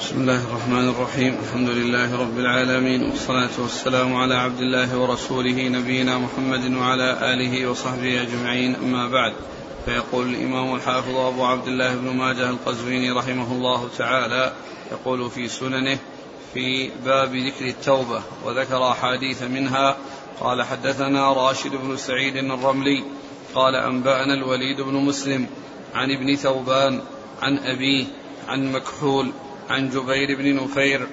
بسم الله الرحمن الرحيم. الحمد لله رب العالمين والصلاة والسلام على عبد الله ورسوله نبينا محمد وعلى آله وصحبه أجمعين. أما بعد فيقول الإمام الحافظ أبو عبد الله بن ماجه القزويني رحمه الله تعالى يقول في سننه في باب ذكر التوبة وذكر أحاديث منها قال حدثنا راشد بن سعيد الرملي قال أنبأنا الوليد بن مسلم عن ابن ثوبان عن أبيه عن مكحول عن جبير بن نفير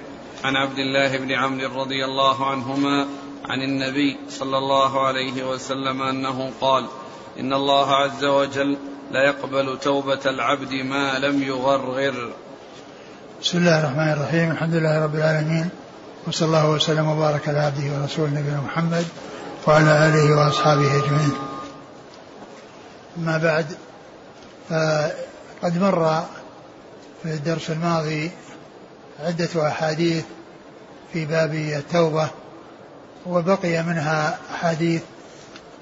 عن عبد الله بن عمرو رضي الله عنهما عن النبي صلى الله عليه وسلم أنه قال إن الله عز وجل لا يقبل توبة العبد ما لم يغرغر. بسم الله الرحمن الرحيم الحمد لله رب العالمين وصلى الله وسلم وبارك على عبده ورسوله نبينا محمد وعلى آله وأصحابه أجمعين. أما بعد فقد مر في الدرس الماضي عدة أحاديث في باب التوبة وبقي منها أحاديث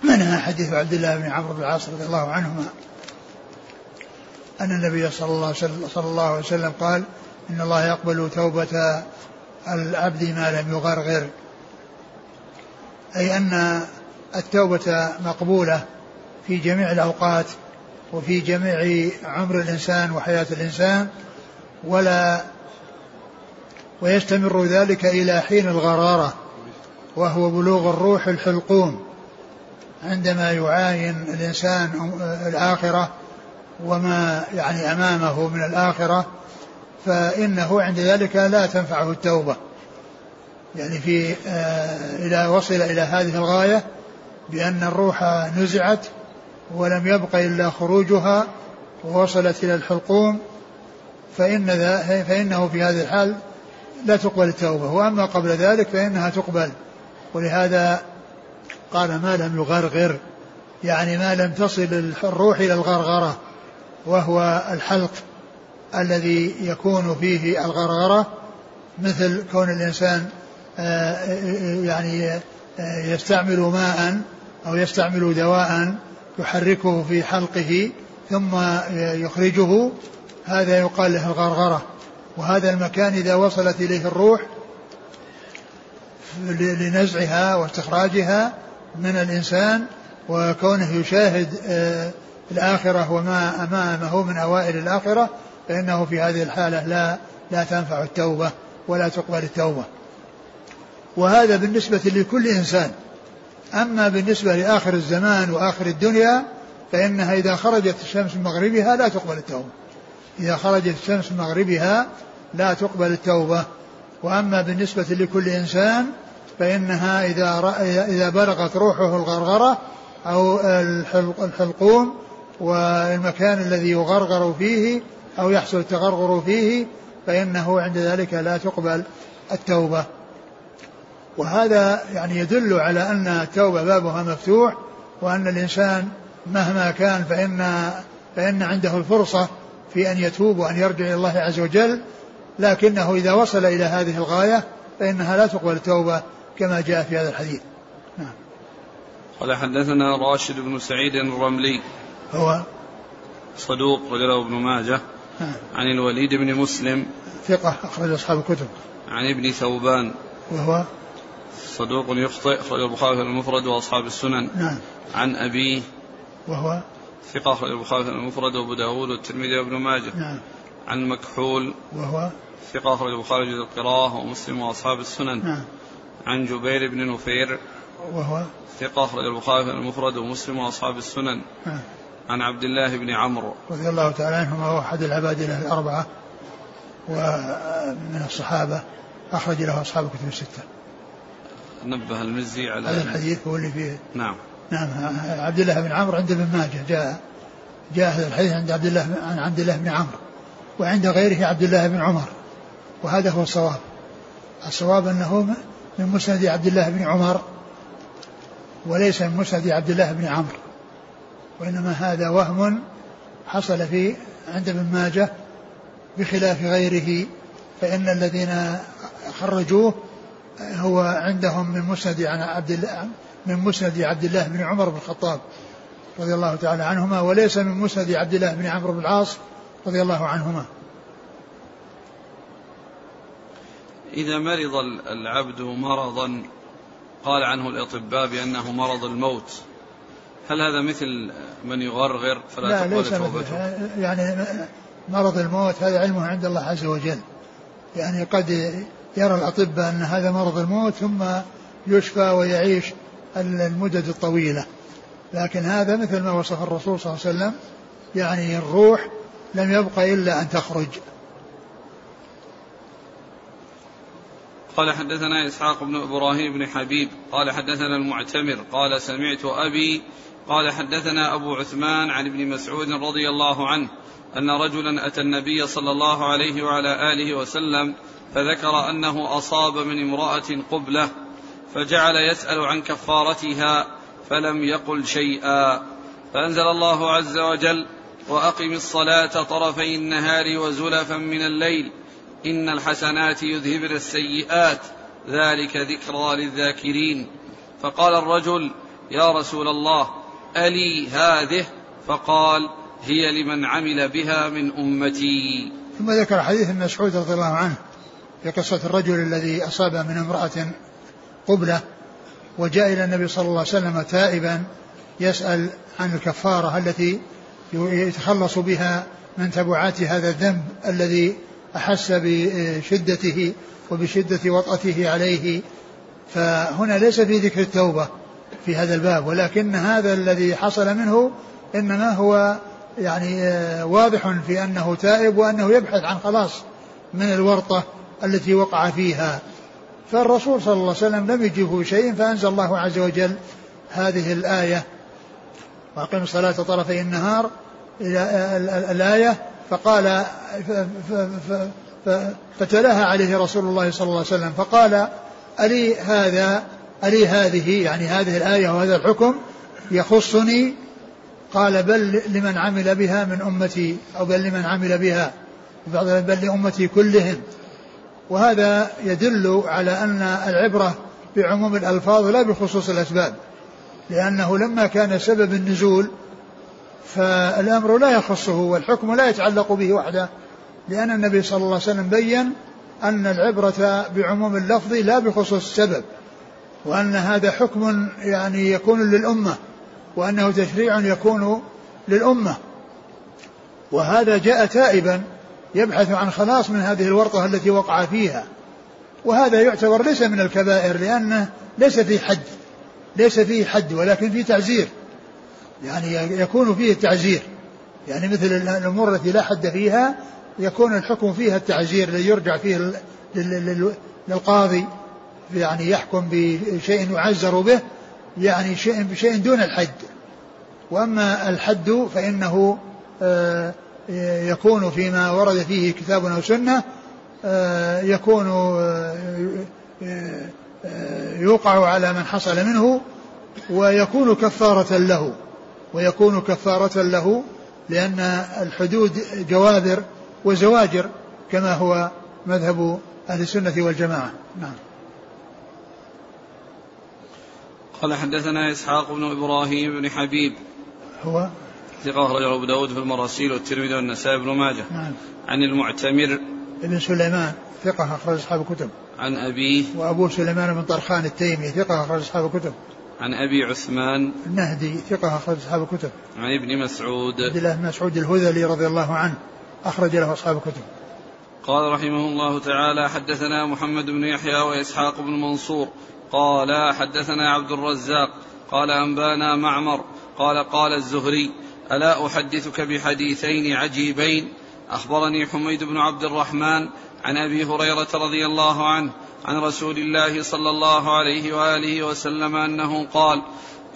منها حديث عبد الله بن عمرو بن العاص رضي الله عنهما. أن النبي صلى الله, صلى الله عليه وسلم قال إن الله يقبل توبة العبد ما لم يغرغر. أي أن التوبة مقبولة في جميع الأوقات وفي جميع عمر الإنسان وحياة الإنسان ولا ويستمر ذلك إلى حين الغرارة وهو بلوغ الروح الحلقوم عندما يعاين الإنسان الآخرة وما يعني أمامه من الآخرة فإنه عند ذلك لا تنفعه التوبة. يعني في آه إذا وصل إلى هذه الغاية بأن الروح نزعت ولم يبق إلا خروجها ووصلت إلى الحلقوم فإن فإنه في هذه الحال لا تقبل التوبة. وأما قبل ذلك فإنها تقبل. ولهذا قال ما لم يغرغر. يعني ما لم تصل الروح إلى الغرغرة. وهو الحلق الذي يكون فيه الغرغرة. مثل كون الإنسان آه، يعني آه، يستعمل ماء أو يستعمل دواء يحركه في حلقه ثم يخرجه هذا يقال له الغرغرة. وهذا المكان إذا وصلت إليه الروح لنزعها واستخراجها من الإنسان وكونه يشاهد آه، الآخرة وما أمامه من أوائل الآخرة فإنه في هذه الحالة لا لا تنفع التوبة ولا تقبل التوبة. وهذا بالنسبة لكل إنسان. أما بالنسبة لآخر الزمان وآخر الدنيا فإنها إذا خرجت الشمس من مغربها لا تقبل التوبة. إذا خرجت الشمس من مغربها لا تقبل التوبة. وأما بالنسبة لكل إنسان فإنها إذا إذا بلغت روحه الغرغرة أو الحلقوم والمكان الذي يغرغر فيه أو يحصل التغرغر فيه فإنه عند ذلك لا تقبل التوبة. وهذا يعني يدل على أن التوبة بابها مفتوح وأن الإنسان مهما كان فإن فإن عنده الفرصة في أن يتوب وأن يرجع إلى الله عز وجل لكنه إذا وصل إلى هذه الغاية فإنها لا تقبل التوبة كما جاء في هذا الحديث. نعم. قال حدثنا راشد بن سعيد الرملي هو صدوق رجله ابن ماجه نعم. عن الوليد بن مسلم ثقة أخرج أصحاب الكتب. عن ابن ثوبان وهو صدوق يخطئ أخرج البخاري في المفرد وأصحاب السنن. نعم. عن أبيه وهو ثقة أخرج البخاري المفرد وأبو داود والترمذي وابن ماجه. نعم. عن مكحول. وهو؟ ثقة أخرج البخاري جزء القراءة ومسلم وأصحاب السنن. نعم. عن جبير بن نفير. وهو؟ ثقة أخرج البخاري المفرد ومسلم وأصحاب السنن. نعم. عن عبد الله بن عمرو. رضي الله تعالى عنهما هو أحد العباد الأربعة ومن الصحابة أخرج له أصحاب الكتب الستة. نبه المزي على هذا الحديث هو اللي فيه. نعم. نعم عبد الله بن عمرو عند ابن ماجه جاء جاء هذا الحديث عند عبد الله عن عبد الله بن عمرو وعند غيره عبد الله بن عمر وهذا هو الصواب. الصواب أنه من مسند عبد الله بن عمر وليس من مسند عبد الله بن عمرو وإنما هذا وهم حصل في عند ابن ماجه بخلاف غيره فإن الذين خرجوه هو عندهم من مسند عن عبد الله من مسند عبد الله بن عمر بن الخطاب رضي الله تعالى عنهما وليس من مسند عبد الله بن عمرو بن العاص رضي الله عنهما. إذا مرض العبد مرضا قال عنه الأطباء بأنه مرض الموت. هل هذا مثل من يغرغر فلا لا ليس مثل. يعني مرض الموت هذا علمه عند الله عز وجل. يعني قد يرى الأطباء أن هذا مرض الموت ثم يشفى ويعيش. المدد الطويلة. لكن هذا مثل ما وصف الرسول صلى الله عليه وسلم يعني الروح لم يبق إلا أن تخرج. قال حدثنا إسحاق بن إبراهيم بن حبيب قال حدثنا المعتمر قال سمعت أبي قال حدثنا أبو عثمان عن ابن مسعود رضي الله عنه أن رجلا أتى النبي صلى الله عليه وعلى آله وسلم فذكر أنه أصاب من امرأة قبلة. فجعل يسأل عن كفارتها فلم يقل شيئا. فأنزل الله عز وجل وأقم الصلاة طرفي النهار وزلفا من الليل إن الحسنات يذهبن السيئات ذلك ذكرى للذاكرين. فقال الرجل يا رسول الله ألي هذه؟ فقال هي لمن عمل بها من أمتي. ثم ذكر حديث ابن مسعود رضي الله عنه في قصة الرجل الذي أصاب من امرأة قبلة وجاء إلى النبي صلى الله عليه وسلم تائبا يسأل عن الكفارة التي يتخلص بها من تبعات هذا الذنب الذي أحس بشدته وبشدة وطأته عليه. فهنا ليس في ذكر التوبة في هذا الباب ولكن هذا الذي حصل منه إنما هو يعني آه، واضح في أنه تائب وأنه يبحث عن خلاص من الورطة التي وقع فيها. فالرسول صلى الله عليه وسلم لم يجيبه شيء فأنزل الله عز وجل هذه الآية. وأقم الصلاة طرفي النهار إلى الآية فقال فتلاها عليه رسول الله صلى الله عليه وسلم فقال ألي هذا ألي هذه يعني هذه الآية وهذا الحكم يخصني؟ قال بل لمن عمل بها من أمتي أو بل لمن عمل بها بل لأمتي كلهم. وهذا يدل على أن العبرة بعموم الألفاظ لا بخصوص الأسباب لأنه لما كان سبب النزول فالأمر لا يخصه والحكم لا يتعلق به وحده لأن النبي صلى الله عليه وسلم بين أن العبرة بعموم اللفظ لا بخصوص السبب وأن هذا حكم يعني يكون للأمة وأنه تشريع يكون للأمة وهذا جاء تائبا يبحث عن خلاص من هذه الورطة التي وقع فيها. وهذا يعتبر ليس من الكبائر لأنه ليس فيه حد ليس فيه حد ولكن فيه تعزير. يعني يكون فيه التعزير. يعني مثل الأمور التي لا حد فيها يكون الحكم فيها التعزير ليرجع فيه للقاضي. يعني يحكم بشيء يعزر به يعني شيء بشيء دون الحد. وأما الحد فإنه آه، يكون فيما ورد فيه كتاب أو سنة آه، يكون آه، يوقع على من حصل منه ويكون كفارة له. ويكون كفارة له لأن الحدود جوابر وزواجر كما هو مذهب أهل السنة والجماعة. نعم. قال حدثنا إسحاق بن إبراهيم بن حبيب. هو؟ ثقة أخرجه أبو داود في المراسيل والترمذي والنسائي بن ماجه. نعم. عن المعتمر ابن سليمان ثقة أخرج أصحاب الكتب. عن أبيه وأبو سليمان بن طرخان التيمي ثقة أخرج أصحاب الكتب. عن أبي عثمان النهدي ثقة أخرج أصحاب الكتب. عن ابن مسعود. عبد الله بن مسعود الهذلي رضي الله عنه أخرج له أصحاب الكتب. قال رحمه الله تعالى حدثنا محمد بن يحيى وإسحاق بن منصور. قال حدثنا عبد الرزاق. قال أنبانا معمر. قال قال الزهري. ألا أحدثك بحديثين عجيبين؟ أخبرني حميد بن عبد الرحمن عن أبي هريرة رضي الله عنه عن رسول الله صلى الله عليه وآله وسلم أنه قال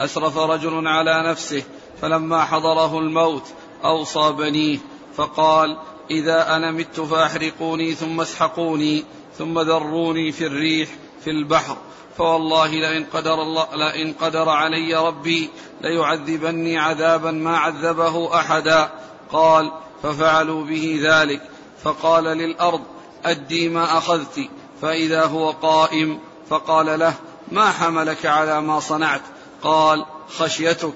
أسرف رجل على نفسه فلما حضره الموت أوصى بنيه فقال إذا أنا مت فأحرقوني ثم اسحقوني ثم ذروني في الريح في البحر. فوالله لئن قدر الله لئن قدر علي ربي ليعذبني عذابا ما عذبه أحدا. قال ففعلوا به ذلك. فقال للأرض أدي ما أخذت. فإذا هو قائم فقال له ما حملك على ما صنعت؟ قال خشيتك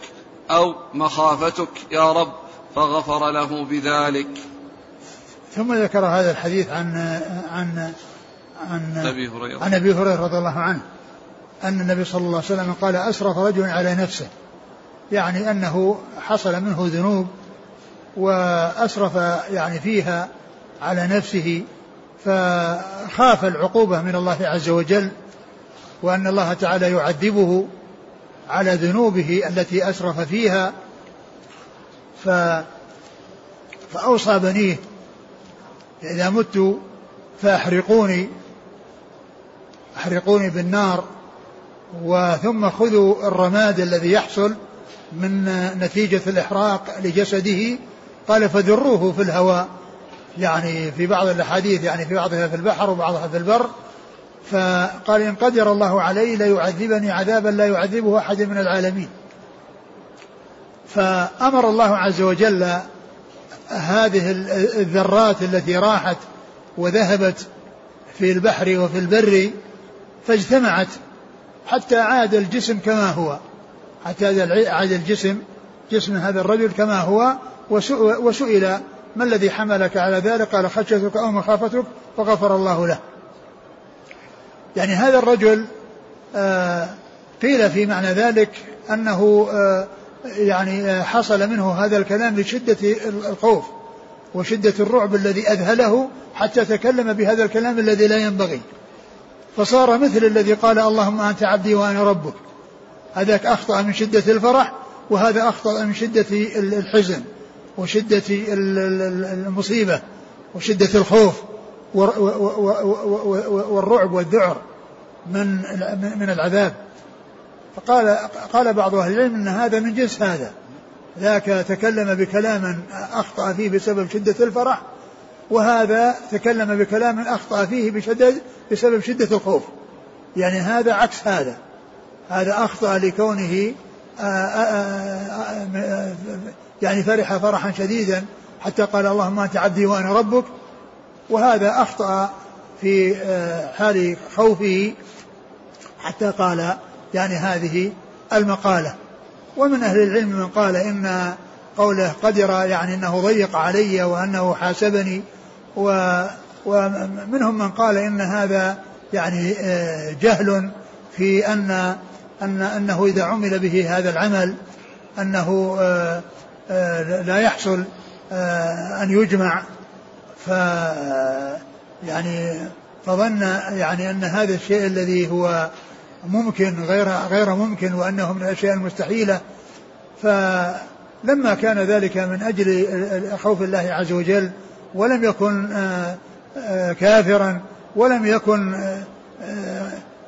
أو مخافتك يا رب. فغفر له بذلك. ثم ذكر هذا الحديث عن عن عن أبي هريرة. عن أبي هريرة رضي الله عنه. أن النبي صلى الله عليه وسلم قال أسرف رجل على نفسه يعني أنه حصل منه ذنوب وأسرف يعني فيها على نفسه فخاف العقوبة من الله عز وجل وأن الله تعالى يعذبه على ذنوبه التي أسرف فيها ف فأوصى بنيه إذا مت فأحرقوني أحرقوني بالنار وثم خذوا الرماد الذي يحصل من نتيجة الإحراق لجسده قال فذروه في الهواء. يعني في بعض الأحاديث يعني في بعضها في البحر وبعضها في البر. فقال إن قدر الله علي ليعذبني عذابا لا يعذبه أحد من العالمين. فأمر الله عز وجل هذه الذرات التي راحت وذهبت في البحر وفي البر فاجتمعت حتى عاد الجسم كما هو. حتى عاد الجسم جسم هذا الرجل كما هو وسئل ما الذي حملك على ذلك؟ قال خشيتك أو مخافتك؟ فغفر الله له. يعني هذا الرجل آه قيل في معنى ذلك أنه آه يعني آه حصل منه هذا الكلام لشدة الخوف وشدة الرعب الذي أذهله حتى تكلم بهذا الكلام الذي لا ينبغي. فصار مثل الذي قال اللهم أنت عبدي وأنا ربك. هذاك أخطأ من شدة الفرح وهذا أخطأ من شدة الحزن وشدة المصيبة وشدة الخوف والرعب والذعر من من العذاب. فقال قال بعض أهل العلم إن هذا من جنس هذا. ذاك تكلم بكلام أخطأ فيه بسبب شدة الفرح وهذا تكلم بكلام أخطأ فيه بشدة بسبب شدة الخوف. يعني هذا عكس هذا. هذا أخطأ لكونه يعني فرح فرحا شديدا حتى قال اللهم أنت عبدي وأنا ربك. وهذا أخطأ في حال خوفه حتى قال يعني هذه المقالة. ومن أهل العلم من قال إن قوله قدر يعني إنه ضيق علي وأنه حاسبني و ومنهم من قال إن هذا يعني جهل في أن أن أنه إذا عمل به هذا العمل أنه لا يحصل أن يجمع. ف يعني فظن يعني أن هذا الشيء الذي هو ممكن غير غير ممكن وأنه من الأشياء المستحيلة. فلما كان ذلك من أجل خوف الله عز وجل ولم يكن كافرا ولم يكن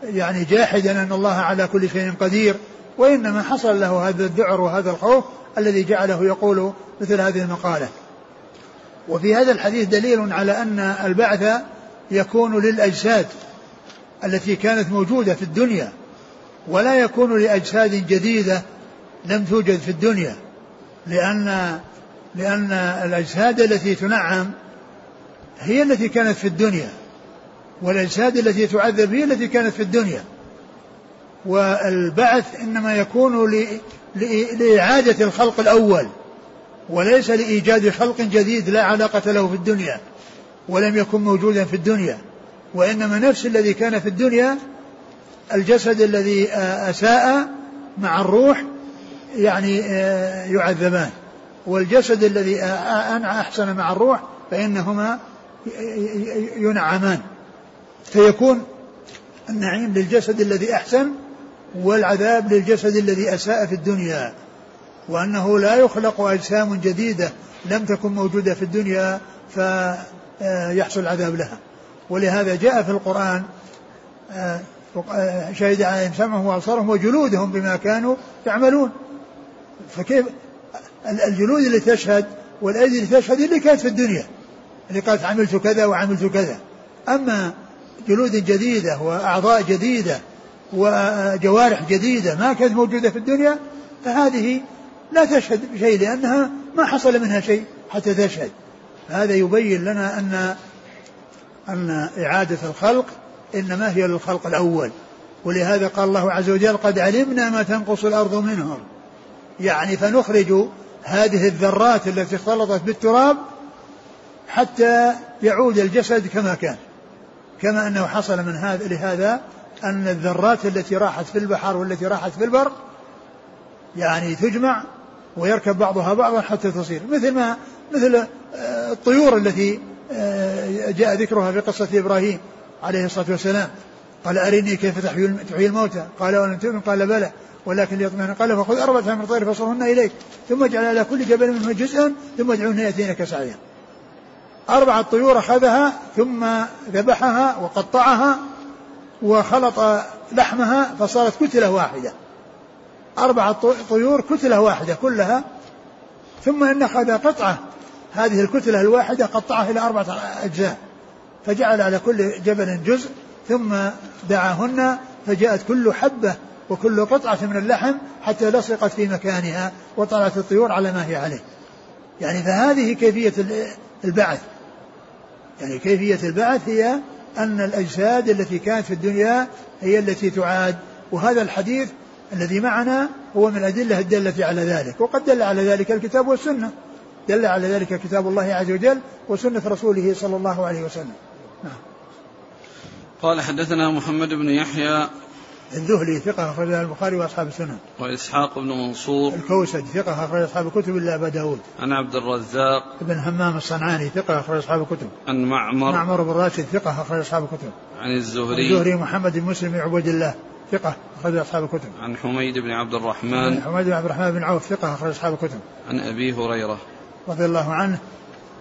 يعني جاحدا أن الله على كل شيء قدير وإنما حصل له هذا الذعر وهذا الخوف الذي جعله يقول مثل هذه المقالة. وفي هذا الحديث دليل على أن البعث يكون للأجساد التي كانت موجودة في الدنيا ولا يكون لأجساد جديدة لم توجد في الدنيا لأن لأن الأجساد التي تنعم هي التي كانت في الدنيا والأجساد التي تعذب هي التي كانت في الدنيا. والبعث إنما يكون لإعادة الخلق الأول وليس لإيجاد خلق جديد لا علاقة له في الدنيا ولم يكن موجودا في الدنيا. وإنما نفس الذي كان في الدنيا الجسد الذي أساء مع الروح يعني يعذبان. والجسد الذي أحسن مع الروح فإنهما ينعمان. فيكون النعيم للجسد الذي أحسن والعذاب للجسد الذي أساء في الدنيا. وأنه لا يخلق أجسام جديدة لم تكن موجودة في الدنيا فيحصل العذاب لها. ولهذا جاء في القرآن شهد عليهم سمعهم وأبصارهم وجلودهم بما كانوا يعملون. فكيف الجلود اللي تشهد والأيدي اللي تشهد اللي كانت في الدنيا. اللي قالت عملت كذا وعملت كذا. أما جلود جديدة وأعضاء جديدة وجوارح جديدة ما كانت موجودة في الدنيا فهذه لا تشهد بشيء لأنها ما حصل منها شيء حتى تشهد. هذا يبين لنا أن أن إعادة الخلق إنما هي للخلق الأول. ولهذا قال الله عز وجل قد علمنا ما تنقص الأرض منهم. يعني فنخرج هذه الذرات التي اختلطت بالتراب حتى يعود الجسد كما كان. كما أنه حصل من هذا لهذا أن الذرات التي راحت في البحر والتي راحت في البر يعني تجمع ويركب بعضها بعضا حتى تصير. مثل ما مثل آه، الطيور التي آه، جاء ذكرها في قصة إبراهيم عليه الصلاة والسلام. قال أرني كيف تحيي الموتى؟ قال ولم تؤمن؟ قال بلى. ولكن ليطمئن قال فخذ أربعة من الطير فصرهن إليك. ثم اجعل على كل جبل منه جزءا. ثم اجعلهن يأتينك سعيا أربعة طيور أخذها ثم ذبحها وقطعها وخلط لحمها فصارت كتلة واحدة. أربعة طيور كتلة واحدة كلها. ثم إن أخذ قطعة. هذه الكتلة الواحدة قطعها إلى أربعة أجزاء. فجعل على كل جبل جزء. ثم دعاهن فجاءت كل حبة وكل قطعة من اللحم حتى لصقت في مكانها وطلعت الطيور على ما هي عليه. يعني فهذه كيفية البعث. يعني كيفية البعث هي أن الأجساد التي كانت في الدنيا هي التي تعاد. وهذا الحديث الذي معنا هو من الأدلة الدالة على ذلك. وقد دل على ذلك الكتاب والسنة. دل على ذلك كتاب الله عز وجل وسنة رسوله صلى الله عليه وسلم. نعم. قال حدثنا محمد بن يحيى الذهلي ثقة أخرج البخاري وأصحاب السنن. وإسحاق بن منصور. الكوسج ثقة أخرج أصحاب الكتب إلا أبا داود. عن عبد الرزاق. بن همام الصنعاني ثقة أخرج أصحاب الكتب. عن معمر. معمر بن راشد ثقة أخرج أصحاب الكتب. عن الزهري. الزهري محمد بن مسلم بن عبد الله ثقة أخرج أصحاب الكتب. عن حميد بن عبد الرحمن. حميد بن عبد الرحمن بن عوف ثقة أخرج أصحاب الكتب. عن أبي هريرة. رضي الله عنه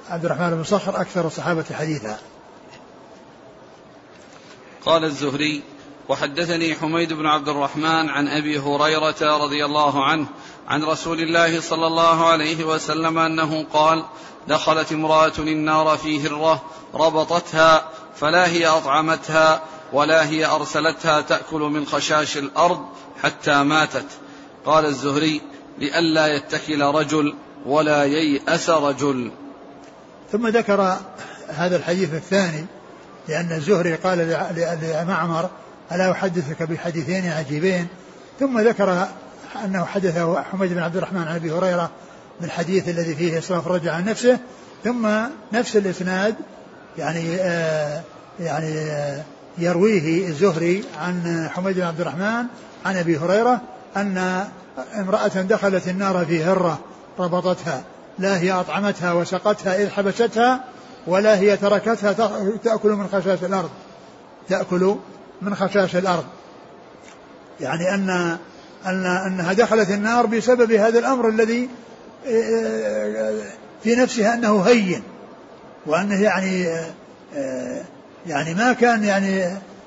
عبد الرحمن بن صخر أكثر الصحابة حديثا. قال الزهري وحدثني حميد بن عبد الرحمن عن أبي هريرة رضي الله عنه عن رسول الله صلى الله عليه وسلم أنه قال دخلت امرأة النار في هرة ربطتها فلا هي أطعمتها ولا هي أرسلتها تأكل من خشاش الأرض حتى ماتت. قال الزهري لئلا يتكل رجل ولا ييأس رجل. ثم ذكر هذا الحديث الثاني لأن الزهري قال لمعمر ألا أحدثك بحديثين عجيبين؟ ثم ذكر أنه حدثه حميد بن عبد الرحمن عن أبي هريرة بالحديث الذي فيه إصراف الرجل عن نفسه ثم نفس الإسناد يعني آه يعني آه يرويه الزهري عن حميد بن عبد الرحمن عن أبي هريرة أن امرأة دخلت النار في هرة ربطتها لا هي أطعمتها وسقتها إذ حبستها ولا هي تركتها تأكل من خشاش الأرض. تأكل من خشاش الأرض. يعني أن أن أنها دخلت النار بسبب هذا الأمر الذي في نفسها أنه هين. وأنه يعني يعني ما كان يعني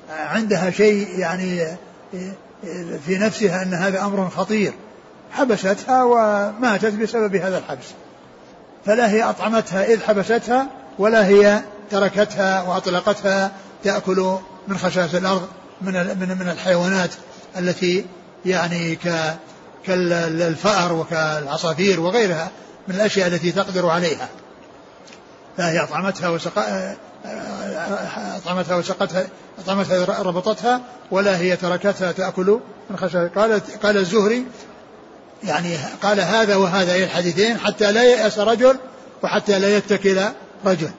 عندها شيء يعني في نفسها أن هذا أمر خطير. حبستها وماتت بسبب هذا الحبس. فلا هي أطعمتها إذ حبستها ولا هي تركتها وأطلقتها تأكل من خشاش الأرض من من الحيوانات التي يعني ك كالفأر وكالعصافير وغيرها من الأشياء التي تقدر عليها. فهي أطعمتها وسقى أطعمتها وسقتها أطعمتها ربطتها ولا هي تركتها تأكل من خشاش قالت قال الزهري يعني قال هذا وهذا أي الحديثين حتى لا ييأس رجل وحتى لا يتكل رجل.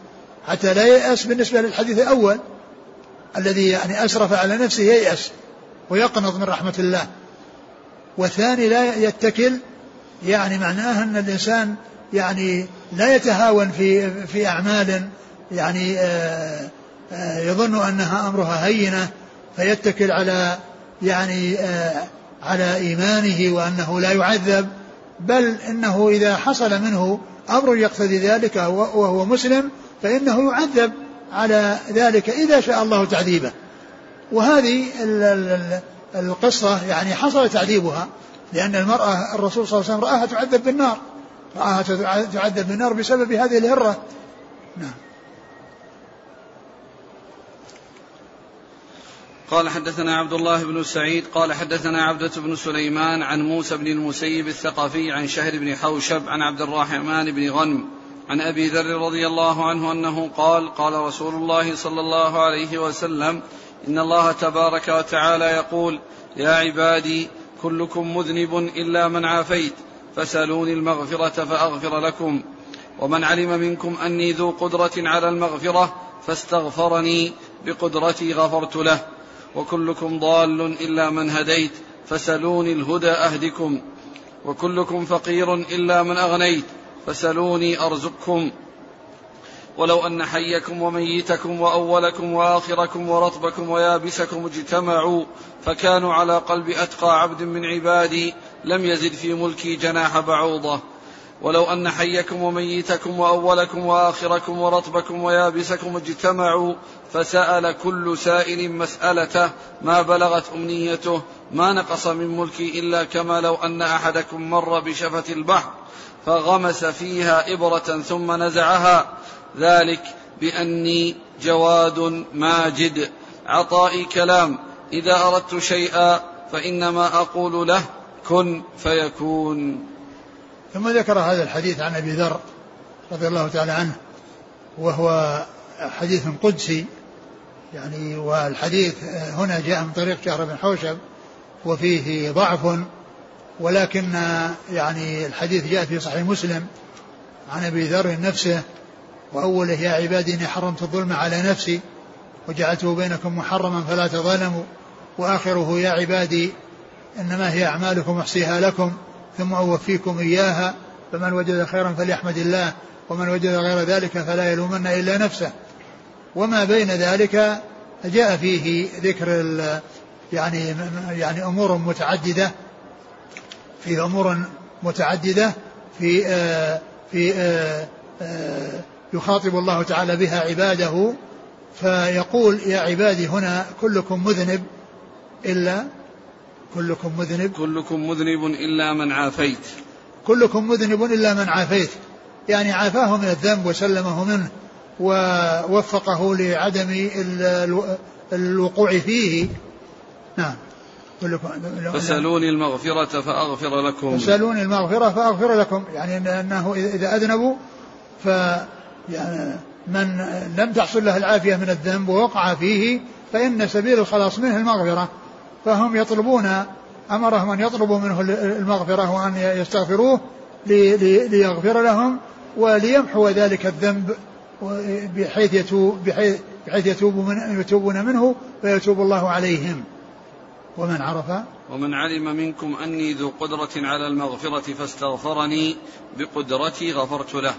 حتى لا ييأس بالنسبة للحديث الأول الذي يعني أسرف على نفسه ييأس ويقنط من رحمة الله. والثاني لا يتكل يعني معناه أن الإنسان يعني لا يتهاون في في أعمال يعني آه، آه، يظن أنها أمرها هينة فيتكل على يعني آه، على إيمانه وأنه لا يعذب بل إنه إذا حصل منه أمر يقتضي ذلك وهو مسلم فإنه يعذب على ذلك إذا شاء الله تعذيبه. وهذه القصة يعني حصل تعذيبها لأن المرأة الرسول صلى الله عليه وسلم رآها تعذب بالنار. رآها تعذب بالنار بسبب هذه الهرة. نعم. قال حدثنا عبد الله بن سعيد قال حدثنا عبدة بن سليمان عن موسى بن المسيب الثقفي عن شهر بن حوشب عن عبد الرحمن بن غنم عن أبي ذر رضي الله عنه أنه قال قال رسول الله صلى الله عليه وسلم إن الله تبارك وتعالى يقول يا عبادي كلكم مذنب إلا من عافيت فسالوني المغفرة فأغفر لكم ومن علم منكم أني ذو قدرة على المغفرة فاستغفرني بقدرتي غفرت له. وكلكم ضال إلا من هديت فسلوني الهدى أهدكم. وكلكم فقير إلا من أغنيت فسلوني أرزقكم. ولو أن حيكم وميتكم وأولكم وآخركم ورطبكم ويابسكم اجتمعوا فكانوا على قلب أتقى عبد من عبادي لم يزد في ملكي جناح بعوضة. ولو أن حيكم وميتكم وأولكم وآخركم ورطبكم ويابسكم اجتمعوا فسأل كل سائل مسألته ما بلغت أمنيته ما نقص من ملكي إلا كما لو أن أحدكم مر بشفة البحر فغمس فيها إبرة ثم نزعها. ذلك بأني جواد ماجد. عطائي كلام. إذا أردت شيئا فإنما أقول له كن فيكون. ثم ذكر هذا الحديث عن أبي ذر رضي الله تعالى عنه وهو حديث قدسي. يعني والحديث هنا جاء من طريق شهر بن حوشب وفيه ضعف ولكن يعني الحديث جاء في صحيح مسلم عن أبي ذر نفسه وأوله يا عبادي إني حرمت الظلم على نفسي وجعلته بينكم محرما فلا تظالموا وآخره يا عبادي إنما هي أعمالكم أحصيها لكم ثم أوفيكم إياها فمن وجد خيرا فليحمد الله ومن وجد غير ذلك فلا يلومن إلا نفسه. وما بين ذلك جاء فيه ذكر يعني يعني أمور متعددة في أمور متعددة في آه في آه آه يخاطب الله تعالى بها عباده. فيقول يا عبادي هنا كلكم مذنب إلا كلكم مذنب. كلكم مذنب إلا من عافيت. كلكم مذنب إلا من عافيت. يعني عافاه من الذنب وسلمه منه. ووفقه لعدم الوقوع فيه. نعم. فسألوني المغفرة فأغفر لكم. فسألوني المغفرة فأغفر لكم. يعني أنه إذا أذنبوا ف يعني من لم تحصل له العافية من الذنب ووقع فيه فإن سبيل الخلاص منه المغفرة. فهم يطلبون أمرهم أن يطلبوا منه المغفرة وأن يستغفروه ليغفر لهم وليمحو ذلك الذنب. بحيث يتوب بحيث, بحيث يتوب من يتوبون منه ويتوب الله عليهم. ومن عرف؟ ومن علم منكم أني ذو قدرة على المغفرة فاستغفرني بقدرتي غفرت له.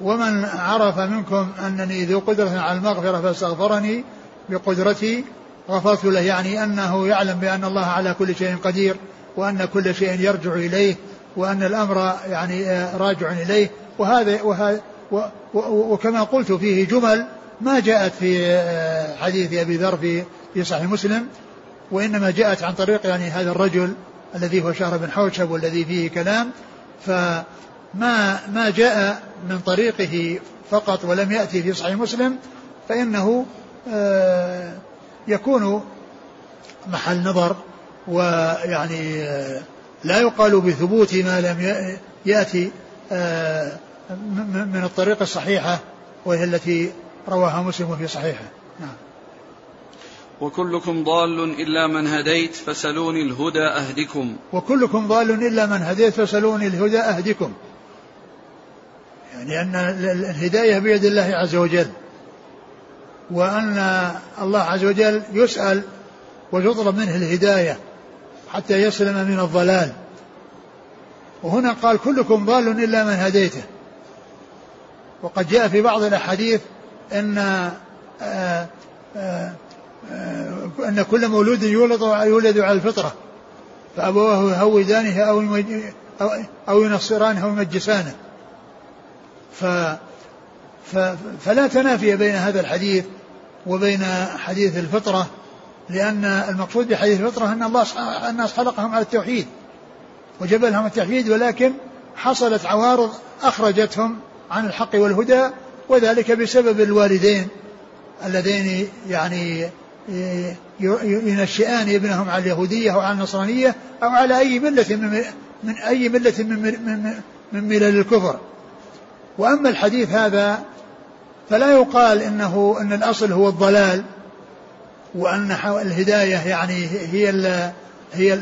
ومن عرف منكم أنني ذو قدرة على المغفرة فاستغفرني بقدرتي غفرت له يعني أنه يعلم بأن الله على كل شيء قدير وأن كل شيء يرجع إليه وأن الأمر يعني راجع إليه. وهذا, وهذا وكما قلت فيه جمل ما جاءت في حديث أبي ذر في صحيح مسلم وإنما جاءت عن طريق يعني هذا الرجل الذي هو شهر بن حوشب والذي فيه كلام. فما ما جاء من طريقه فقط ولم يأتي في صحيح مسلم فإنه آه، يكون محل نظر ويعني آه، لا يقال بثبوت ما لم يأتي آه، من الطريقة الصحيحة وهي التي رواها مسلم في صحيحة. نعم. وكلكم ضال إلا من هديت فسلوني الهدى أهدكم. وكلكم ضال إلا من هديت فسلوني الهدى أهدكم. يعني أن الهداية بيد الله عز وجل. وأن الله عز وجل يسأل ويطلب منه الهداية حتى يسلم من الضلال. وهنا قال كلكم ضال إلا من هديته. وقد جاء في بعض الأحاديث أن آه، آه، آه، أن كل مولود يولد يولد على الفطرة فأبواه يهودانه أو, أو ينصرانه أو يمجسانه ف فلا تنافي بين هذا الحديث وبين حديث الفطرة لأن المقصود بحديث الفطرة أن الله الناس خلقهم على التوحيد وجبلهم التوحيد ولكن حصلت عوارض أخرجتهم عن الحق والهدى وذلك بسبب الوالدين اللذين يعني ينشئان ابنهم على اليهودية أو على النصرانية أو على أي ملة من, من أي ملة من, من, من ملل الكفر. وأما الحديث هذا فلا يقال إنه أن الأصل هو الضلال وأن الهداية يعني هي هي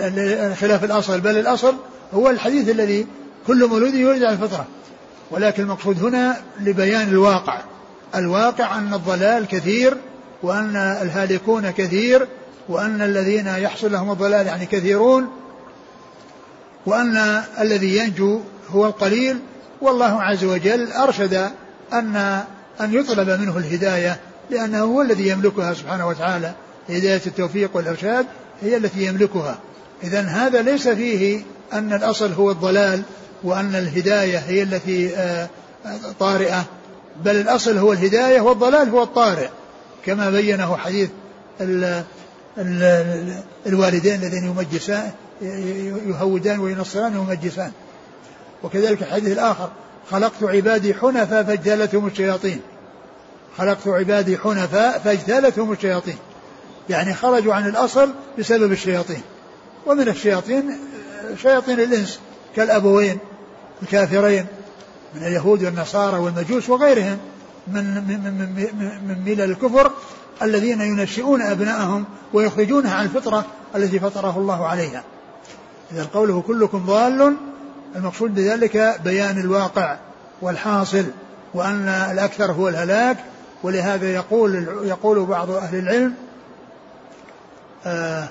خلاف الأصل بل الأصل هو الحديث الذي كل مولود يولد على الفطرة ولكن المقصود هنا لبيان الواقع. الواقع أن الضلال كثير وأن الهالكون كثير وأن الذين يحصل لهم الضلال يعني كثيرون وأن الذي ينجو هو القليل. والله عز وجل أرشد أن أن يطلب منه الهداية لأنه هو الذي يملكها سبحانه وتعالى. هداية التوفيق والإرشاد هي التي يملكها. إذا هذا ليس فيه أن الأصل هو الضلال وأن الهداية هي التي آه، طارئة. بل الأصل هو الهداية والضلال هو الطارئ. كما بينه حديث ال ال الوالدين الذين يمجسان يهودان وينصران ويمجسان وكذلك الحديث الآخر خلقت عبادي حنفاء فاجتالتهم الشياطين. خلقت عبادي حنفاء فاجتالتهم الشياطين. يعني خرجوا عن الأصل بسبب الشياطين. ومن الشياطين شياطين الإنس كالأبوين. الكافرين من اليهود والنصارى والمجوس وغيرهم من من من, من ملل الكفر الذين ينشئون أبناءهم ويخرجونها عن الفطرة التي فطره الله عليها. إذا قوله كلكم ضال المقصود بذلك بيان الواقع والحاصل وأن الأكثر هو الهلاك. ولهذا يقول يقول بعض أهل العلم آه،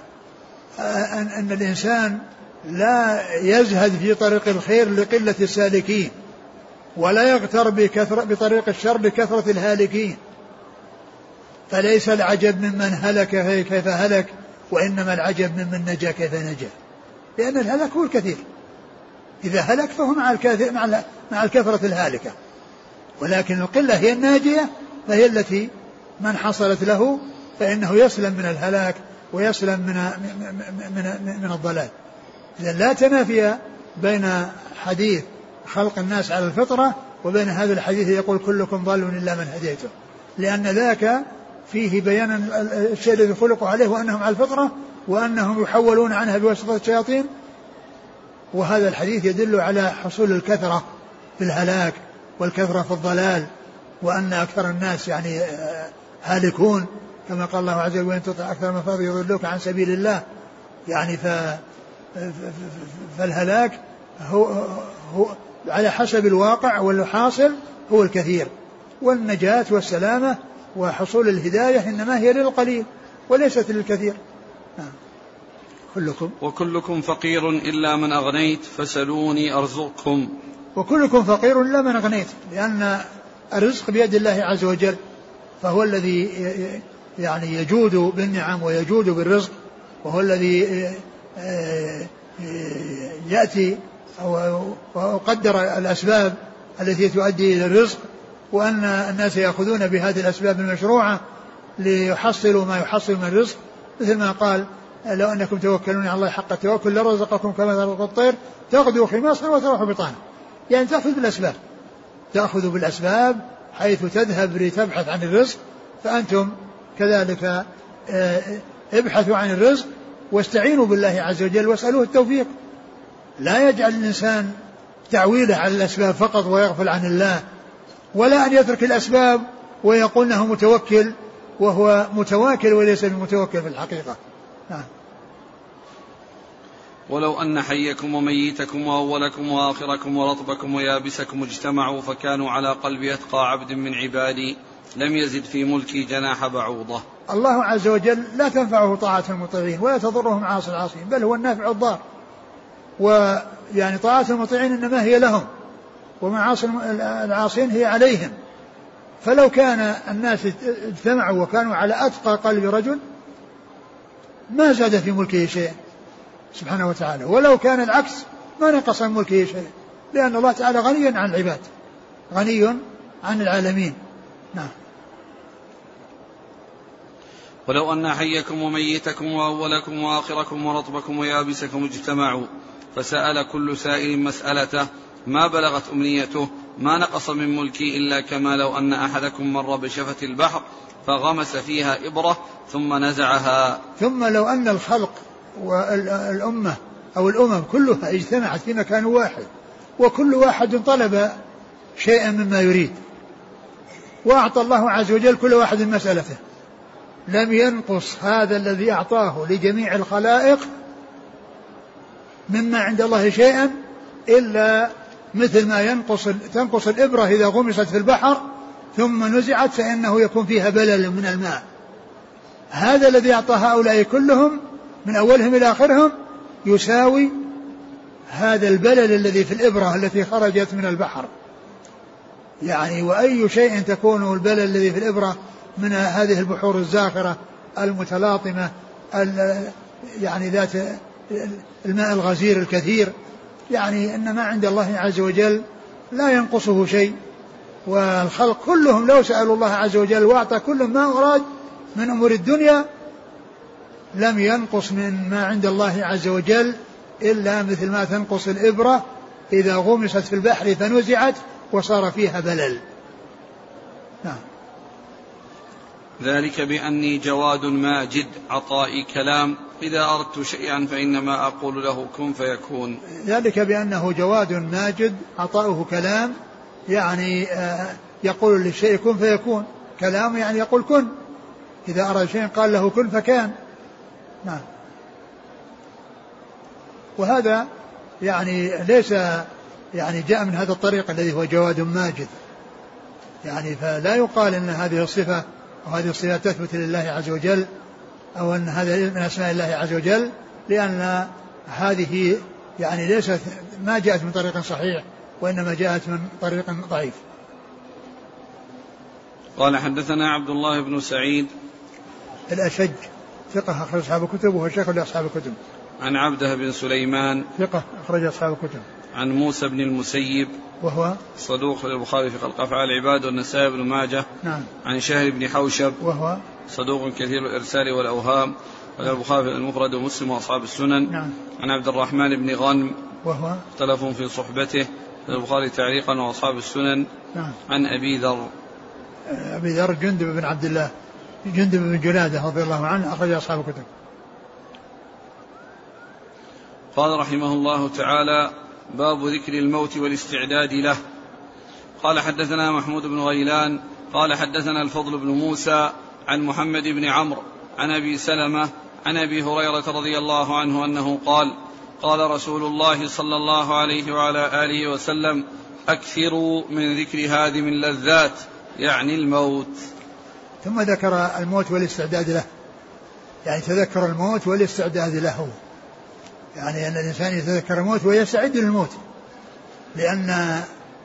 آه، أن الإنسان لا يزهد في طريق الخير لقلة السالكين ولا يغتر بكثرة بطريق الشر بكثرة الهالكين. فليس العجب ممن هلك كيف هلك وإنما العجب ممن نجا كيف نجا. لأن الهلك هو الكثير. إذا هلك فهو مع مع الكثرة الهالكة. ولكن القلة هي الناجية فهي التي من حصلت له فإنه يسلم من الهلاك ويسلم من من من الضلال. إذا لا تنافي بين حديث خلق الناس على الفطرة وبين هذا الحديث يقول كلكم ضال إلا من هديته. لأن ذاك فيه بيان الشيء الذي خلقوا عليه وأنهم على الفطرة وأنهم يحولون عنها بواسطة الشياطين. وهذا الحديث يدل على حصول الكثرة في الهلاك والكثرة في الضلال وأن أكثر الناس يعني آه، هالكون. كما قال الله عز وجل وإن تطع أكثر من فضل يضلوك عن سبيل الله. يعني ف فالهلاك هو, هو على حسب الواقع والحاصل هو الكثير. والنجاة والسلامة وحصول الهداية إنما هي للقليل وليست للكثير. نعم. كلكم. وكلكم فقير إلا من أغنيت فسلوني أرزقكم. وكلكم فقير إلا من أغنيت لأن الرزق بيد الله عز وجل فهو الذي يعني يجود بالنعم ويجود بالرزق وهو الذي يأتي وقدر الأسباب التي تؤدي إلى الرزق وأن الناس يأخذون بهذه الأسباب المشروعة ليحصلوا ما يحصل من الرزق. مثل ما قال لو أنكم توكلون على الله حق التوكل لرزقكم كما ترزق الطير تغدو خماصا وتروح بطانا يعني تأخذ بالأسباب. تأخذ بالأسباب حيث تذهب لتبحث عن الرزق فأنتم كذلك آه، ابحثوا عن الرزق واستعينوا بالله عز وجل واسألوه التوفيق. لا يجعل الإنسان تعويله على الأسباب فقط ويغفل عن الله ولا أن يترك الأسباب ويقول أنه متوكل وهو متواكل وليس بمتوكل في الحقيقة. نعم ولو أن حيكم وميتكم وأولكم وآخركم ورطبكم ويابسكم اجتمعوا فكانوا على قلب أتقى عبد من عبادي لم يزد في ملكي جناح بعوضة. الله عز وجل لا تنفعه طاعة المطيعين ولا تضره معاصي العاصين بل هو النافع الضار. ويعني طاعة المطيعين إنما هي لهم ومعاصي العاصين هي عليهم. فلو كان الناس اجتمعوا وكانوا على أتقى قلب رجل ما زاد في ملكه شيء سبحانه وتعالى. ولو كان العكس ما نقص من ملكه شيء لأن الله تعالى غني عن العباد غني عن العالمين. نعم. ولو أن حيكم وميتكم وأولكم وآخركم ورطبكم ويابسكم اجتمعوا فسأل كل سائل مسألته ما بلغت أمنيته ما نقص من ملكي إلا كما لو أن أحدكم مر بشفة البحر فغمس فيها إبرة ثم نزعها. ثم لو أن الخلق والأمة أو الأمم كلها اجتمعت في مكان واحد وكل واحد طلب شيئا مما يريد وأعطى الله عز وجل كل واحد مسألته. لم ينقص هذا الذي أعطاه لجميع الخلائق مما عند الله شيئا إلا مثل ما ينقص تنقص الإبرة إذا غمست في البحر ثم نزعت فإنه يكون فيها بلل من الماء. هذا الذي أعطى هؤلاء كلهم من أولهم إلى آخرهم يساوي هذا البلل الذي في الإبرة التي خرجت من البحر. يعني وأي شيء تكون البلل الذي في الإبرة من هذه البحور الزاخرة المتلاطمة يعني ذات الماء الغزير الكثير. يعني أن ما عند الله عز وجل لا ينقصه شيء. والخلق كلهم لو سألوا الله عز وجل وأعطى كل ما أراد من أمور الدنيا لم ينقص من ما عند الله عز وجل إلا مثل ما تنقص الإبرة إذا غمست في البحر فنزعت وصار فيها بلل نعم ذلك بأني جواد ماجد عطائي كلام. إذا أردت شيئا فإنما أقول له كن فيكون. ذلك بأنه جواد ماجد عطاؤه كلام يعني آه، يقول للشيء كن فيكون. كلام يعني يقول كن. إذا أراد شيء قال له كن فكان. نعم. وهذا يعني ليس يعني جاء من هذا الطريق الذي هو جواد ماجد. يعني فلا يقال إن هذه الصفة أو هذه الصفة تثبت لله عز وجل أو أن هذا من أسماء الله عز وجل لأن هذه يعني ليست ما جاءت من طريق صحيح وإنما جاءت من طريق ضعيف. قال حدثنا عبد الله بن سعيد الأشج ثقة أخرج أصحاب الكتب وهو شيخ لأصحاب الكتب. عن عبده بن سليمان ثقة أخرج أصحاب الكتب. عن موسى بن المسيب وهو صدوق للبخاري في خلق أفعال العباد والنسائي بن ماجه نعم. عن شهر بن حوشب وهو صدوق كثير الإرسال والأوهام البخاري في المفرد ومسلم وأصحاب السنن. نعم. عن عبد الرحمن بن غنم وهو اختلفوا في صحبته البخاري تعليقا وأصحاب السنن. نعم. عن أبي ذر. أبي ذر جندب بن عبد الله جندب بن جلاده رضي الله عنه أخرج أصحاب الكتب. قال رحمه الله تعالى باب ذكر الموت والاستعداد له. قال حدثنا محمود بن غيلان قال حدثنا الفضل بن موسى عن محمد بن عمرو عن أبي سلمة عن أبي هريرة رضي الله عنه أنه قال قال رسول الله صلى الله عليه وعلى آله وسلم أكثروا من ذكر هذه من لذات يعني الموت. ثم ذكر الموت والاستعداد له. يعني تذكر الموت والاستعداد له. يعني أن الإنسان يتذكر الموت ويستعد للموت لأن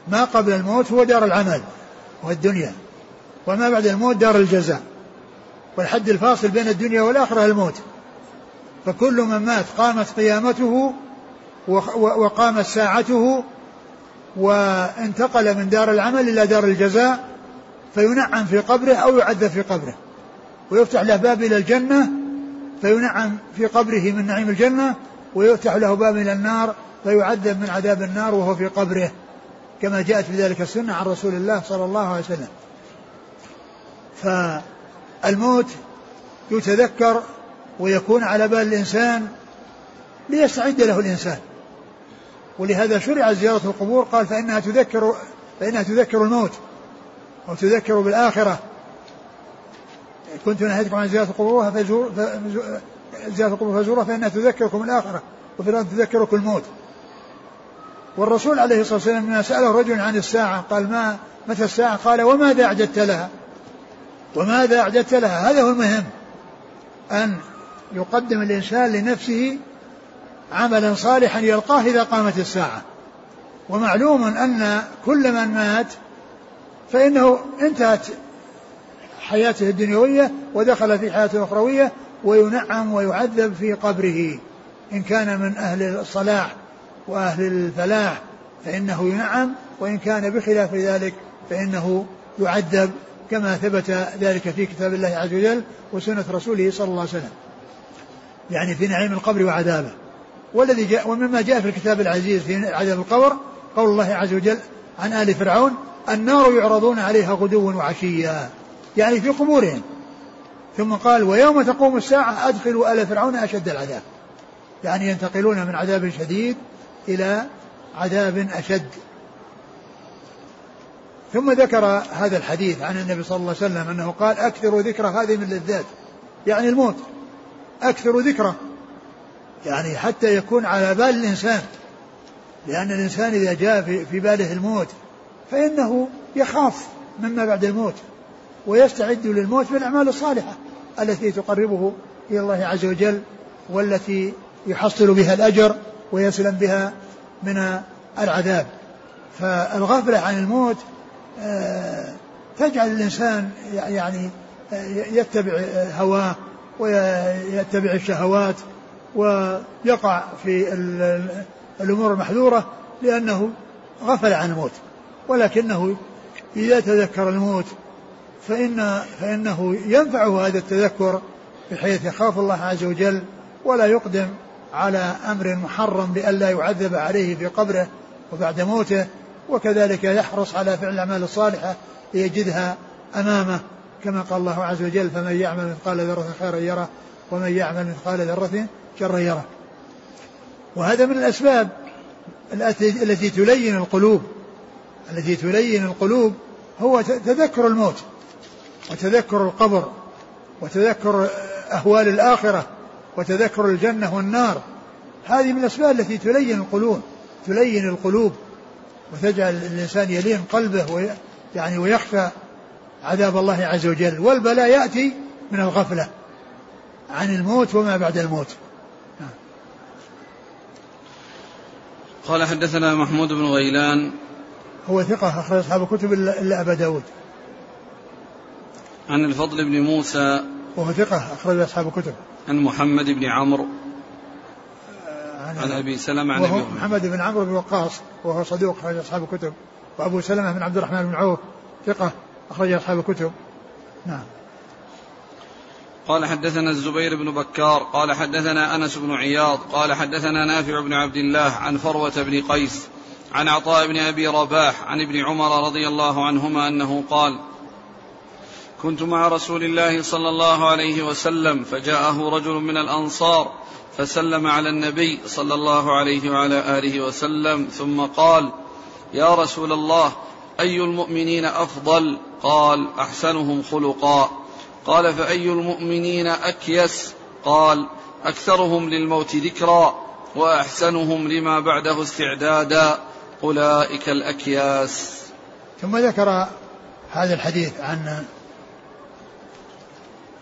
ما قبل الموت هو دار العمل والدنيا وما بعد الموت دار الجزاء والحد الفاصل بين الدنيا والآخرة الموت. فكل من مات قامت قيامته وقامت ساعته وانتقل من دار العمل إلى دار الجزاء فينعم في قبره أو يعذب في قبره ويفتح له باب إلى الجنة فينعم في قبره من نعيم الجنة ويفتح له باب إلى النار فيعذب من عذاب النار وهو في قبره كما جاءت في ذلك السنة عن رسول الله صلى الله عليه وسلم. فالموت يتذكر ويكون على بال الإنسان ليستعد له الإنسان. ولهذا شرع زيارة القبور قال فإنها تذكر فإنها تذكر الموت وتذكر بالآخرة. كنت نهيتكم عن زيارة القبور زيارة القبور فزورها فإنها تذكركم الآخرة وفي الأرض تذكركم الموت. والرسول عليه الصلاة والسلام لما سأله رجل عن الساعة قال ما متى الساعة؟ قال وماذا أعددت لها؟ وماذا أعددت لها؟ هذا هو المهم. أن يقدم الإنسان لنفسه عملا صالحا يلقاه إذا قامت الساعة. ومعلوم أن كل من مات فإنه انتهت حياته الدنيوية ودخل في حياته الأخروية وينعم ويعذب في قبره. إن كان من أهل الصلاح وأهل الفلاح فإنه ينعم وإن كان بخلاف ذلك فإنه يعذب كما ثبت ذلك في كتاب الله عز وجل وسنة رسوله صلى الله عليه وسلم. يعني في نعيم القبر وعذابه. والذي جاء ومما جاء في الكتاب العزيز في عذاب القبر قول الله عز وجل عن آل فرعون النار يعرضون عليها غدوا وعشيا. يعني في قبورهم. ثم قال ويوم تقوم الساعة أدخلوا آل فرعون أشد العذاب. يعني ينتقلون من عذاب شديد إلى عذاب أشد. ثم ذكر هذا الحديث عن النبي صلى الله عليه وسلم أنه قال أكثروا ذكر هذه من اللذات يعني الموت. أكثروا ذكره. يعني حتى يكون على بال الإنسان. لأن الإنسان إذا جاء في باله الموت فإنه يخاف مما بعد الموت. ويستعد للموت بالأعمال الصالحة. التي تقربه إلى الله عز وجل والتي يحصل بها الأجر ويسلم بها من العذاب. فالغفلة عن الموت آه، تجعل الإنسان يعني آه، يتبع هواه ويتبع الشهوات ويقع في الأمور المحذورة لأنه غفل عن الموت ولكنه إذا تذكر الموت فإن فإنه ينفعه هذا التذكر بحيث يخاف الله عز وجل ولا يقدم على أمر محرم بألا يعذب عليه في قبره وبعد موته وكذلك يحرص على فعل الأعمال الصالحة ليجدها أمامه كما قال الله عز وجل فمن يعمل مثقال ذرة خيرا يره ومن يعمل مثقال ذرة شرا يره. وهذا من الأسباب التي تلين القلوب. التي تلين القلوب هو تذكر الموت. وتذكر القبر وتذكر أهوال الآخرة وتذكر الجنة والنار. هذه من الأسباب التي تلين القلوب تلين القلوب وتجعل الإنسان يلين قلبه يعني ويخشى عذاب الله عز وجل. والبلاء يأتي من الغفلة عن الموت وما بعد الموت. قال حدثنا محمود بن غيلان. هو ثقة أخرج أصحاب الكتب إلا أبا داود. عن الفضل بن موسى وهو ثقة أخرج أصحاب الكتب. عن محمد بن عمرو عن, عن أبي سلمة عن وهو محمد بن عمرو بن وقاص وهو صدوق أخرج أصحاب الكتب. وأبو سلمة بن عبد الرحمن بن عوف ثقة أخرج أصحاب الكتب. نعم. قال حدثنا الزبير بن بكار قال حدثنا أنس بن عياض قال حدثنا نافع بن عبد الله عن فروة بن قيس عن عطاء بن أبي رباح عن ابن عمر رضي الله عنهما أنه قال كنت مع رسول الله صلى الله عليه وسلم فجاءه رجل من الأنصار فسلم على النبي صلى الله عليه وعلى آله وسلم ثم قال يا رسول الله أي المؤمنين أفضل؟ قال أحسنهم خلقا. قال فأي المؤمنين أكيس؟ قال أكثرهم للموت ذكرا وأحسنهم لما بعده استعدادا. أولئك الأكياس. ثم ذكر هذا الحديث عن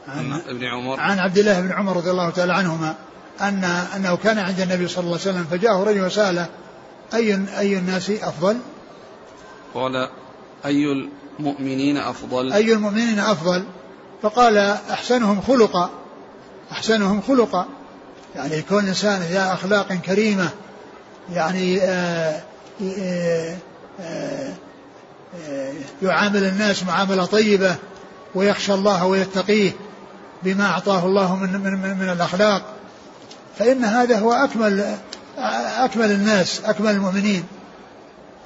عن ابن عمر عن عبد الله بن عمر رضي الله تعالى عنهما أن أنه كان عند النبي صلى الله عليه وسلم فجاءه رجل وسأله أي أي الناس أفضل؟ قال أي المؤمنين أفضل؟ أي المؤمنين أفضل؟ فقال أحسنهم خلقا أحسنهم خلقا يعني يكون الانسان ذا أخلاق كريمة يعني آآ آه، آآ آه، آآ آه، يعامل الناس معاملة طيبة ويخشى الله ويتقيه بما أعطاه الله من, من, من الأخلاق. فإن هذا هو أكمل أكمل الناس أكمل المؤمنين.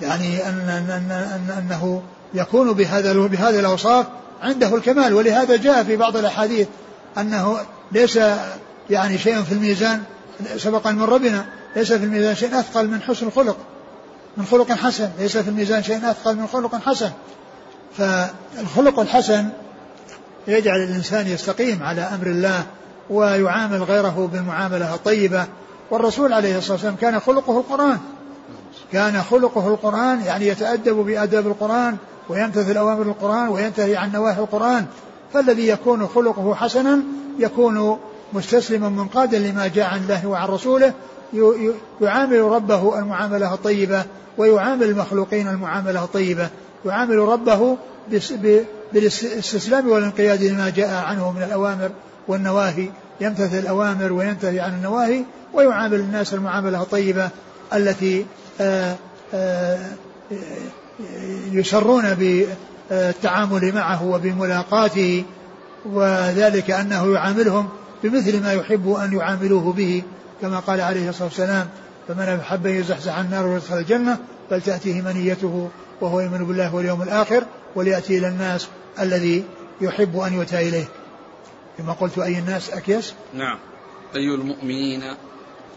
يعني أن, أن, أن أنه يكون بهذا بهذه الأوصاف عنده الكمال. ولهذا جاء في بعض الأحاديث أنه ليس يعني شيء في الميزان سبق من ربنا ليس في الميزان شيء أثقل من حسن الخلق من خلق حسن ليس في الميزان شيء أثقل من خلق حسن. فالخلق الحسن يجعل الإنسان يستقيم على أمر الله ويعامل غيره بالمعاملة الطيبة والرسول عليه الصلاة والسلام كان خلقه القرآن. كان خلقه القرآن يعني يتأدب بآداب القرآن ويمتثل أوامر القرآن وينتهي عن نواهي القرآن. فالذي يكون خلقه حسنا يكون مستسلما منقادا لما جاء عن الله وعن رسوله يعامل ربه المعاملة الطيبة ويعامل المخلوقين المعاملة الطيبة. يعامل ربه بالاستسلام والانقياد لما جاء عنه من الأوامر والنواهي. يمتثل الأوامر وينتهي عن النواهي ويعامل الناس المعاملة الطيبة التي آه، آه، يسرون بالتعامل معه وبملاقاته وذلك أنه يعاملهم بمثل ما يحب أن يعاملوه به كما قال عليه الصلاة والسلام فمن أحب أن يزحزح النار ويدخل الجنة فلتأتيه منيته وهو يؤمن بالله واليوم الآخر وليأتي إلى الناس الذي يحب أن يؤتى إليه. كما قلت أي الناس أكيس نعم. أي المؤمنين؟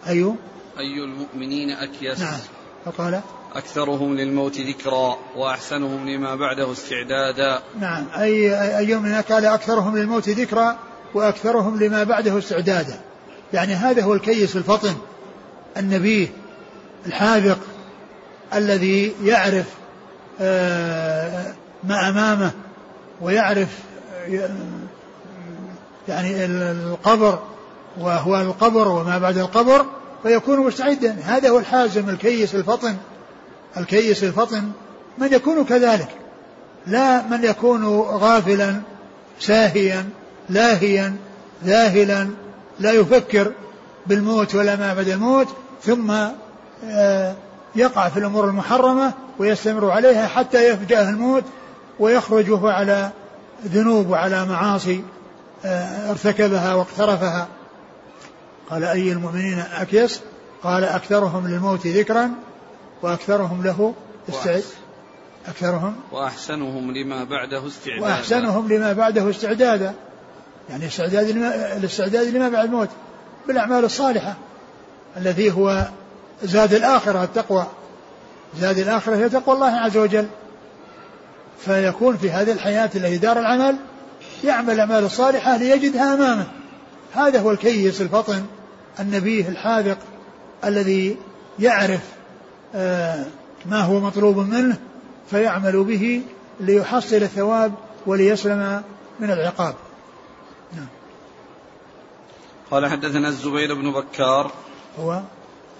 أي؟ أي المؤمنين أكيس نعم. فقال؟ أكثرهم للموت ذكرا وأحسنهم لما بعده استعدادا. نعم. أي أي من قال أكثرهم للموت ذكرا وأكثرهم لما بعده استعدادا. يعني هذا هو الكيس الفطن النبيه الحاذق الذي يعرف آه، ما أمامه ويعرف يعني القبر وأهوال القبر وما بعد القبر فيكون مستعدا. هذا هو الحازم الكيس الفطن. الكيس الفطن من يكون كذلك. لا من يكون غافلا ساهيا لاهيا ذاهلا لا يفكر بالموت ولا ما بعد الموت ثم آه، يقع في الأمور المحرمة ويستمر عليها حتى يفجأه الموت. ويخرج وهو على ذنوب وعلى معاصي آه، ارتكبها واقترفها. قال أي المؤمنين أكيس؟ قال أكثرهم للموت ذكرا وأكثرهم له استعد أكثرهم وأحسنهم لما بعده استعدادا. وأحسنهم لما بعده استعدادا. يعني استعداد لما الاستعداد لما بعد الموت بالأعمال الصالحة الذي هو زاد الآخرة التقوى. زاد الآخرة هي تقوى الله عز وجل. فيكون في هذه الحياة التي دار العمل يعمل الأعمال الصالحة ليجدها أمامه هذا هو الكيس الفطن النبيه الحاذق الذي يعرف آه، ما هو مطلوب منه فيعمل به ليحصل الثواب وليسلم من العقاب نعم. قال حدثنا الزبير بن بكار هو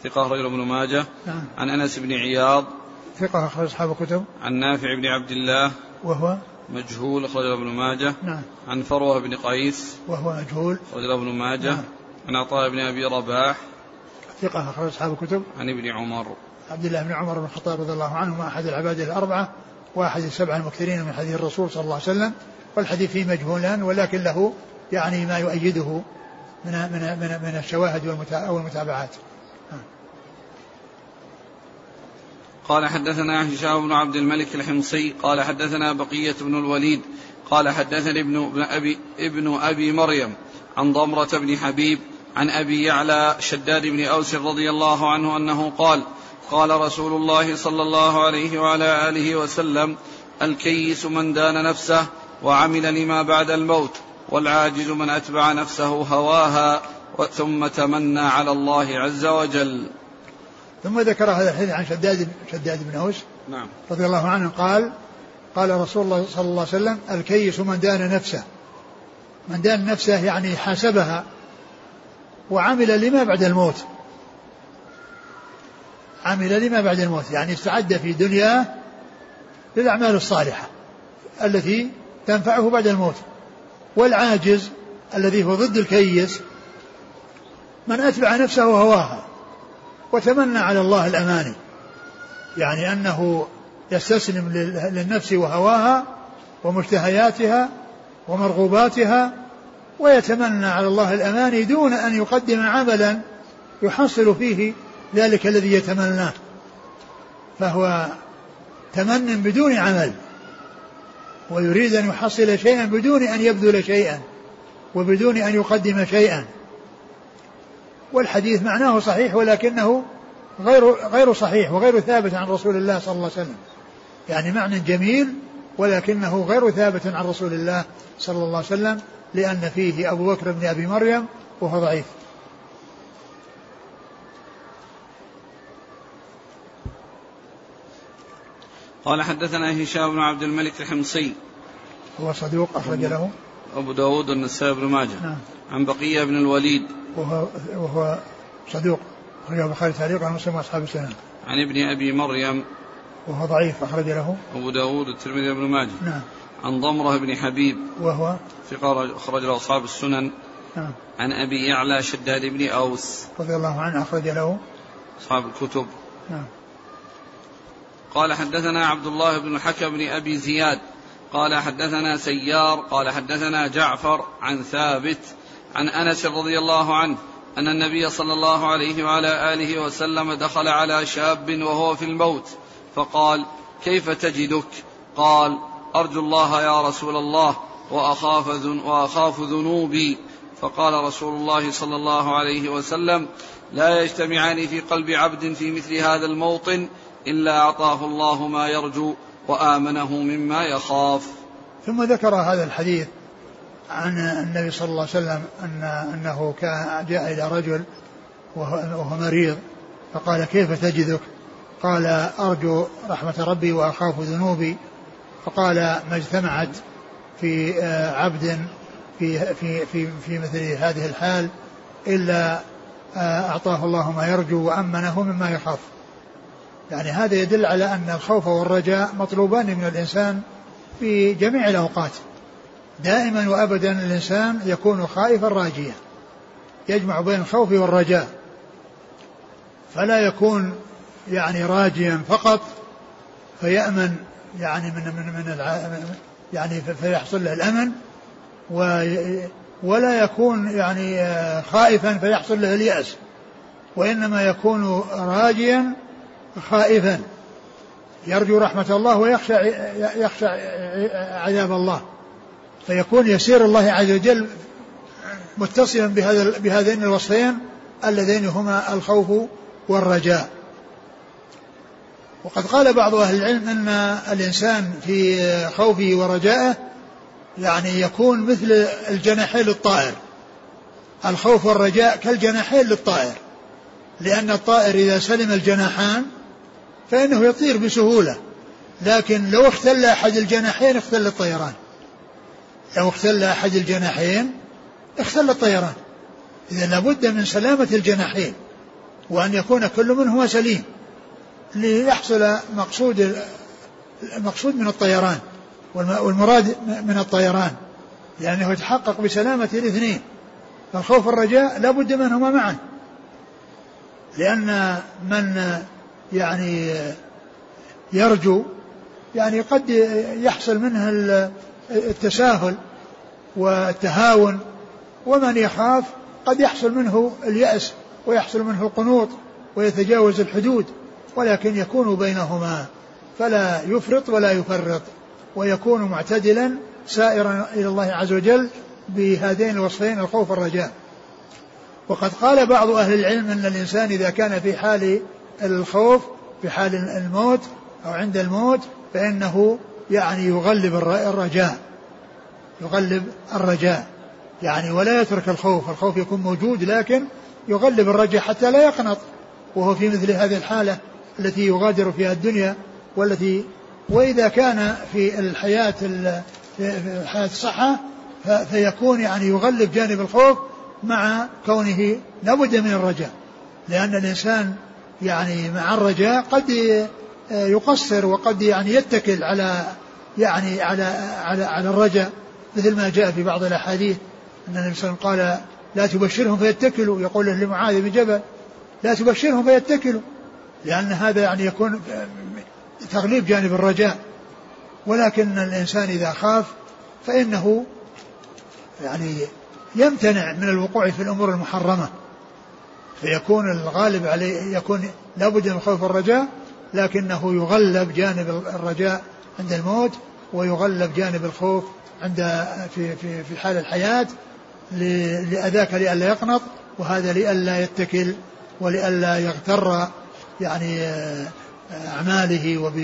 ثقة رجل ابن ماجه نعم. عن أنس بن عياض ثقة أخرج أصحاب الكتب. عن نافع بن عبد الله. وهو؟ مجهول أخرج ابن ماجه. نعم. عن فروة بن قيس. وهو مجهول. أخرج ابن ماجه. نعم. عن عطاء بن أبي رباح. ثقة أخرج أصحاب الكتب. عن ابن عمر. عبد الله بن عمر بن الخطاب رضي الله عنهما أحد العباد الأربعة وأحد السبعة المكثرين من حديث الرسول صلى الله عليه وسلم. والحديث فيه مجهولان ولكن له يعني ما يؤيده من من من, من الشواهد والمتابعات. قال حدثنا هشام بن عبد الملك الحمصي قال حدثنا بقية بن الوليد قال حدثني ابن أبي ابن أبي مريم عن ضمرة بن حبيب عن أبي يعلى شداد بن أوس رضي الله عنه أنه قال قال رسول الله صلى الله عليه وعلى آله وسلم الكيس من دان نفسه وعمل لما بعد الموت والعاجز من أتبع نفسه هواها ثم تمنى على الله عز وجل. ثم ذكر هذا الحديث عن شداد شداد بن أوس نعم. رضي الله عنه قال قال رسول الله صلى الله عليه وسلم الكيس من دان نفسه. من دان نفسه يعني حاسبها وعمل لما بعد الموت. عمل لما بعد الموت يعني استعد في دنياه للأعمال الصالحة التي تنفعه بعد الموت. والعاجز الذي هو ضد الكيس من أتبع نفسه هواها وتمنى على الله الأماني يعني أنه يستسلم للنفس وهواها ومشتهياتها ومرغوباتها ويتمنى على الله الأماني دون أن يقدم عملا يحصل فيه ذلك الذي يتمناه. فهو تمن بدون عمل ويريد أن يحصل شيئا بدون أن يبذل شيئا وبدون أن يقدم شيئا. والحديث معناه صحيح ولكنه غير غير صحيح وغير ثابت عن رسول الله صلى الله عليه وسلم. يعني معنى جميل ولكنه غير ثابت عن رسول الله صلى الله عليه وسلم لأن فيه أبو بكر بن أبي مريم وهو ضعيف. قال حدثنا هشام بن عبد الملك الحمصي. هو صدوق أخرج له. أبو داود والنسائي بن ماجه. نعم. عن بقية بن الوليد. وهو وهو صدوق أخرجه البخاري تعليقا ومسلم وأصحاب السنن عن ابن أبي مريم وهو ضعيف أخرج له. أبو داود والترمذي بن ماجه. نعم. عن ضمرة بن حبيب وهو؟ ثقة أخرج له أصحاب السنن. نعم. عن أبي يعلى شداد بن أوس. رضي الله عنه أخرج له. أصحاب الكتب. نعم. قال حدثنا عبد الله بن الحكم بن أبي زياد. قال حدثنا سيار. قال حدثنا جعفر عن ثابت. عن أنس رضي الله عنه أن النبي صلى الله عليه وعلى آله وسلم دخل على شاب وهو في الموت فقال كيف تجدك؟ قال أرجو الله يا رسول الله وأخاف, وأخاف ذنوبي. فقال رسول الله صلى الله عليه وسلم لا يجتمعان في قلب عبد في مثل هذا الموطن إلا أعطاه الله ما يرجو وآمنه مما يخاف. ثم ذكر هذا الحديث عن النبي صلى الله عليه وسلم أن أنه كان جاء إلى رجل وهو مريض فقال كيف تجدك؟ قال أرجو رحمة ربي وأخاف ذنوبي. فقال ما اجتمعت في آه، عبد في في في في مثل هذه الحال إلا آه، أعطاه الله ما يرجو وأمنه مما يخاف. يعني هذا يدل على أن الخوف والرجاء مطلوبان من الإنسان في جميع الأوقات. دائما وأبدا الإنسان يكون خائفا راجيا. يجمع بين الخوف والرجاء. فلا يكون يعني راجيا فقط فيأمن يعني من من من يعني فيحصل له الأمن ولا يكون يعني خائفا فيحصل له اليأس. وإنما يكون راجيا خائفا. يرجو رحمة الله ويخشى يخشى عذاب الله. فيكون يسير الله عز وجل متصلا بهذا بهذين الوصفين اللذين هما الخوف والرجاء. وقد قال بعض أهل العلم أن الإنسان في خوفه ورجائه يعني يكون مثل الجناحين للطائر. الخوف والرجاء كالجناحين للطائر. لأن الطائر إذا سلم الجناحان فإنه يطير بسهولة. لكن لو اختل أحد الجناحين اختل الطيران. لو اختل أحد الجناحين اختل الطيران. إذا لابد من سلامة الجناحين وأن يكون كل منهما سليم ليحصل مقصود المقصود من الطيران والمراد من الطيران. لأنه يتحقق بسلامة الاثنين. فالخوف والرجاء لا بد منهما معا. لأن من يعني يرجو يعني قد يحصل منه التساهل والتهاون ومن يخاف قد يحصل منه اليأس ويحصل منه القنوط ويتجاوز الحدود ولكن يكون بينهما فلا يفرط ولا يفرط ويكون معتدلا سائرا إلى الله عز وجل بهذين الوصفين الخوف والرجاء. وقد قال بعض أهل العلم أن الإنسان إذا كان في حال الخوف في حال الموت أو عند الموت فإنه يعني يغلب الرجاء. يغلب الرجاء. يعني ولا يترك الخوف الخوف يكون موجود لكن يغلب الرجاء حتى لا يقنط. وهو في مثل هذه الحالة التي يغادر فيها الدنيا والتي وإذا كان في الحياة في حياة الصحة فيكون يعني يغلب جانب الخوف مع كونه لابد من الرجاء. لأن الإنسان يعني مع الرجاء قد يقصر وقد يعني يتكل على يعني على على على الرجاء مثل ما جاء في بعض الأحاديث أن النبي صلى الله عليه وسلم قال لا تبشرهم فيتكلوا يقول لمعاذ بن جبل لا تبشرهم فيتكلوا لأن هذا يعني يكون تغليب جانب الرجاء. ولكن الإنسان إذا خاف فإنه يعني يمتنع من الوقوع في الأمور المحرمة. فيكون الغالب عليه يكون لابد من خوف الرجاء لكنه يغلب جانب الرجاء عند الموت ويغلب جانب الخوف عند في في في حال الحياة لأذاك لئلا يقنط وهذا لئلا يتكل ولئلا يغتر يعني آه، أعماله وب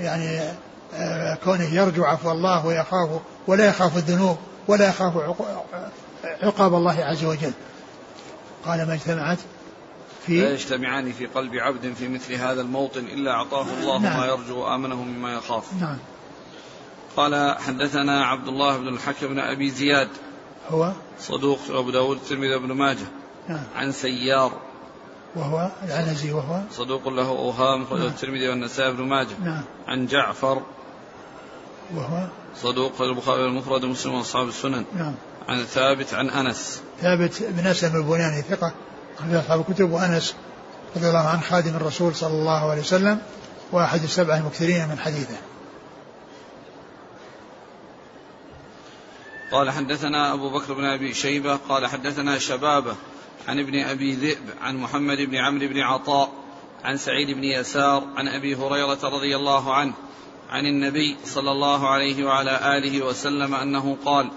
يعني آه، كونه يرجو عفو الله ويخاف ولا يخاف الذنوب ولا يخاف عقاب الله عز وجل. قال ما اجتمعت في لا يجتمعان في قلب عبد في مثل هذا الموطن إلا أعطاه الله نعم. ما يرجو وآمنه مما يخاف. نعم. قال حدثنا عبد الله بن الحكم بن أبي زياد. هو؟ صدوق أبو داود الترمذي بن ماجه. نعم. عن سيار. وهو؟ العنزي وهو؟ صدوق له أوهام نعم. الترمذي والنسائي بن ماجه. نعم. عن جعفر. وهو؟ صدوق البخاري المفرد ومسلم وأصحاب السنن. نعم. عن ثابت عن أنس. ثابت بن أسلم البنياني ثقة. أخرج أصحاب الكتب وأنس رضي الله عنه خادم الرسول صلى الله عليه وسلم وأحد السبعة المكثرين من حديثه. قال حدثنا أبو بكر بن أبي شيبة قال حدثنا شبابة عن ابن أبي ذئب عن محمد بن عمرو بن عطاء عن سعيد بن يسار عن أبي هريرة رضي الله عنه عن النبي صلى الله عليه وعلى آله وسلم أنه قال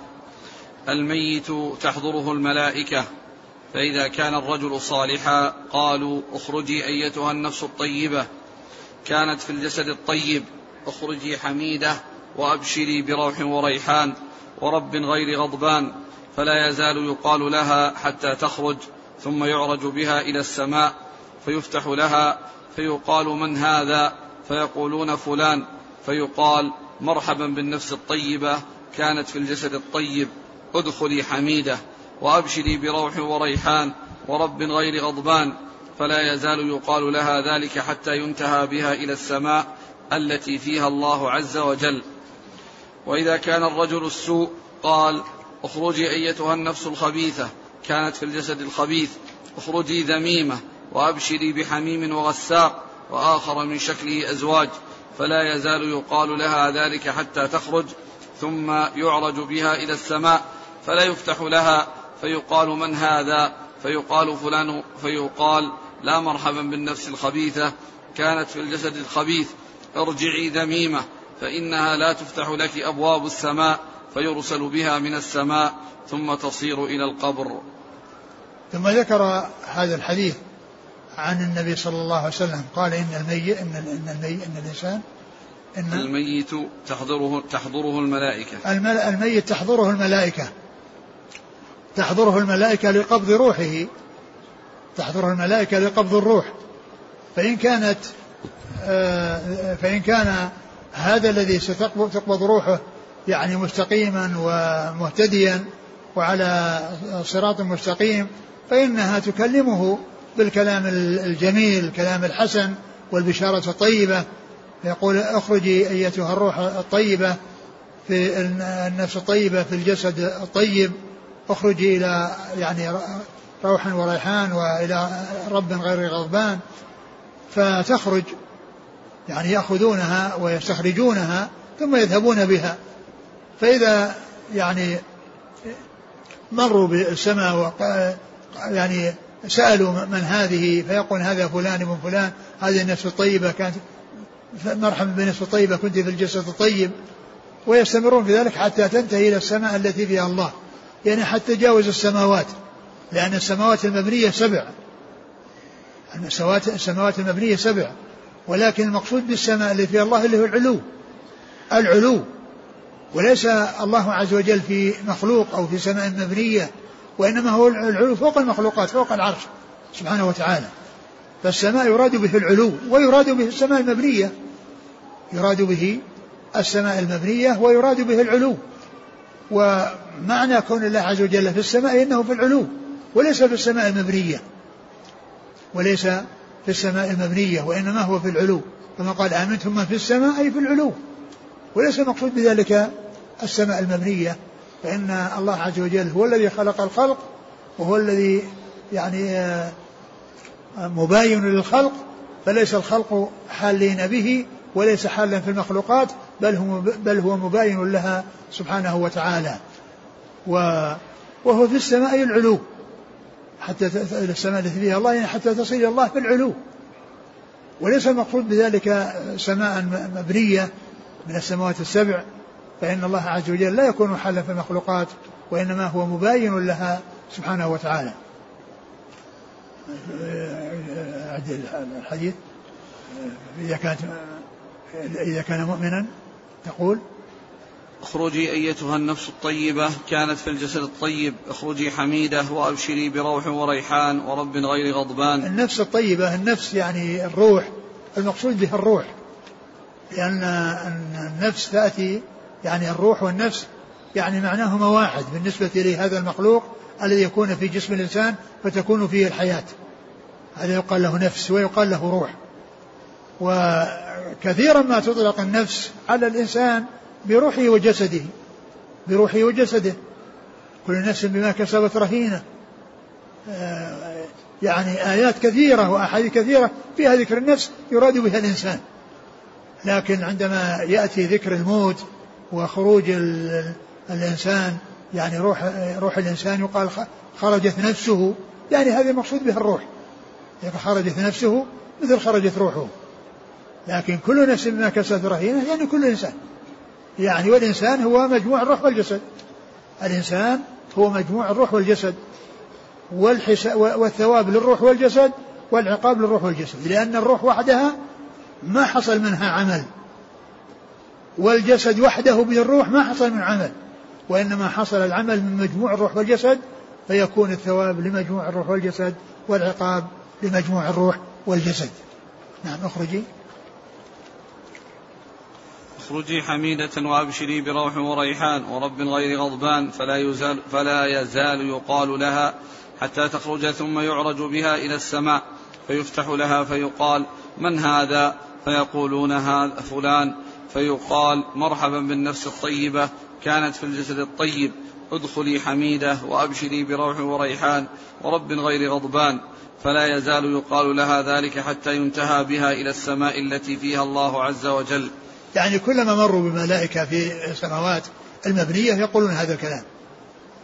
الميت تحضره الملائكة فإذا كان الرجل صالحا قالوا اخرجي أيتها النفس الطيبة. كانت في الجسد الطيب اخرجي حميدة وأبشري بروح وريحان ورب غير غضبان. فلا يزال يقال لها حتى تخرج ثم يعرج بها إلى السماء فيفتح لها فيقال من هذا؟ فيقولون فلان. فيقال مرحبا بالنفس الطيبة كانت في الجسد الطيب ادخلي حميدة. وأبشري بروح وريحان ورب غير غضبان فلا يزال يقال لها ذلك حتى ينتهى بها إلى السماء التي فيها الله عز وجل. وإذا كان الرجل السوء قال اخرجي أيتها النفس الخبيثة كانت في الجسد الخبيث اخرجي ذميمة وأبشري بحميم وغساق وآخر من شكله أزواج فلا يزال يقال لها ذلك حتى تخرج ثم يعرج بها إلى السماء فلا يفتح لها فيقال من هذا؟ فيقال فلان فيقال لا مرحبا بالنفس الخبيثة كانت في الجسد الخبيث ارجعي ذميمة فإنها لا تفتح لك أبواب السماء فيرسل بها من السماء ثم تصير إلى القبر. ثم ذكر هذا الحديث عن النبي صلى الله عليه وسلم قال إن الميت إن إن الميت إن الإنسان إن الميت تحضره تحضره الملائكة. الميت تحضره الملائكة. تحضره الملائكة لقبض روحه. تحضره الملائكة لقبض الروح. فإن كانت آه، فإن كان هذا الذي ستقبض روحه يعني مستقيما ومهتديا وعلى صراط مستقيم فإنها تكلمه بالكلام الجميل الكلام الحسن والبشارة الطيبة. يقول اخرجي أيتها الروح الطيبة في النفس الطيبة في الجسد الطيب. اخرجي إلى يعني روح وريحان وإلى رب غير غضبان فتخرج يعني يأخذونها ويستخرجونها ثم يذهبون بها. فإذا يعني مروا بالسماء يعني سألوا من هذه فيقول هذا فلان ابن فلان هذه النفس الطيبة كانت مرحبا بالنفس الطيبة كنت في الجسد الطيب. ويستمرون في ذلك حتى تنتهي إلى السماء التي فيها الله. يعني حتى تجاوز السماوات لأن السماوات المبنية سبع. السماوات المبنية سبع. ولكن المقصود بالسماء اللي فيها الله اللي هو العلو. العلو. وليس الله عز وجل في مخلوق أو في سماء مبنية وإنما هو العلو فوق المخلوقات فوق العرش سبحانه وتعالى. فالسماء يراد به العلو ويراد به السماء المبنية. يراد به السماء المبنية ويراد به العلو. ومعنى كون الله عز وجل في السماء إنه في العلو وليس في السماء المبنية وليس في السماء المبنية وإنما هو في العلو كما قال آمنتم من في السماء أي في العلو وليس المقصود بذلك السماء المبنية فإن الله عز وجل هو الذي خلق الخلق وهو الذي يعني آه، مباين للخلق فليس الخلق حالين به وليس حالا في المخلوقات بل هو بل هو مباين لها سبحانه وتعالى. وهو في السماء العلو. حتى السماء التي فيها الله يعني حتى تصل إلى الله في العلو. وليس المقصود بذلك سماء مبنية من السماوات السبع فإن الله عز وجل لا يكون حلا في المخلوقات وإنما هو مباين لها سبحانه وتعالى. الحديث إذا كانت إذا كان مؤمنا تقول اخرجي أيتها النفس الطيبة كانت في الجسد الطيب اخرجي حميدة وأبشري بروح وريحان ورب غير غضبان. النفس الطيبة النفس يعني الروح المقصود بها الروح. لأن النفس تأتي يعني الروح والنفس يعني معناهما واحد بالنسبة لهذا المخلوق الذي يكون في جسم الإنسان فتكون فيه الحياة. هذا يقال له نفس ويقال له روح. وكثيرا ما تطلق النفس على الإنسان بروحه وجسده بروحه وجسده. كل نفس بما كسبت رهينة. آه، يعني آيات كثيرة وأحاديث كثيرة فيها ذكر النفس يراد بها الإنسان. لكن عندما يأتي ذكر الموت وخروج الإنسان يعني روح روح الإنسان يقال خرجت نفسه يعني هذا المقصود به الروح. يعني خرجت نفسه مثل خرجت روحه. لكن كل نفس بما كسبت رهينة يعني كل إنسان. يعني والإنسان هو مجموع الروح والجسد. الإنسان هو مجموع الروح والجسد. والثواب للروح والجسد والعقاب للروح والجسد. لأن الروح وحدها ما حصل منها عمل. والجسد وحده بدون الروح ما حصل من عمل. وإنما حصل العمل من مجموع الروح والجسد فيكون الثواب لمجموع الروح والجسد والعقاب لمجموع الروح والجسد. نعم أخرجي. اخرجي حميدة وأبشري بروح وريحان ورب غير غضبان فلا يزال, فلا يزال يقال لها حتى تخرج ثم يعرج بها إلى السماء فيفتح لها فيقال من هذا؟ فيقولون هذا فلان. فيقال مرحبا بالنفس الطيبة كانت في الجسد الطيب. ادخلي حميدة وأبشري بروح وريحان ورب غير غضبان فلا يزال يقال لها ذلك حتى ينتهى بها إلى السماء التي فيها الله عز وجل. يعني كلما مروا بملائكة في السماوات المبنية يقولون هذا الكلام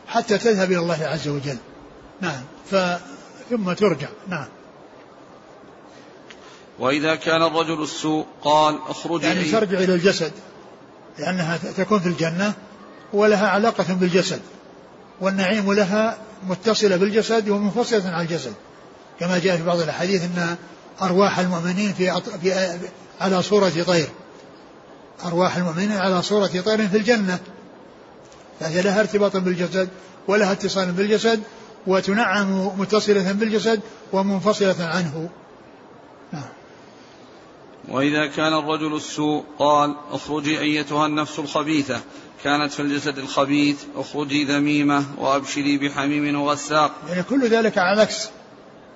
حتى تذهب إلى الله عز وجل. نعم. ف ثم ترجع. نعم. وإذا كان الرجل السوء قال اخرجي يعني ترجع إلى الجسد. لأنها تكون في الجنة ولها علاقة بالجسد. والنعيم لها متصلة بالجسد ومنفصلة عن الجسد. كما جاء في بعض الأحاديث أن أرواح المؤمنين في, في على صورة طير. أرواح المؤمنين على صورة طير في الجنة. فهي لها ارتباط بالجسد ولها اتصال بالجسد وتنعم متصلة بالجسد ومنفصلة عنه. نعم. وإذا كان الرجل السوء قال اخرجي أيتها النفس الخبيثة. كانت في الجسد الخبيث اخرجي ذميمة وأبشري بحميم وغساق يعني كل ذلك على العكس.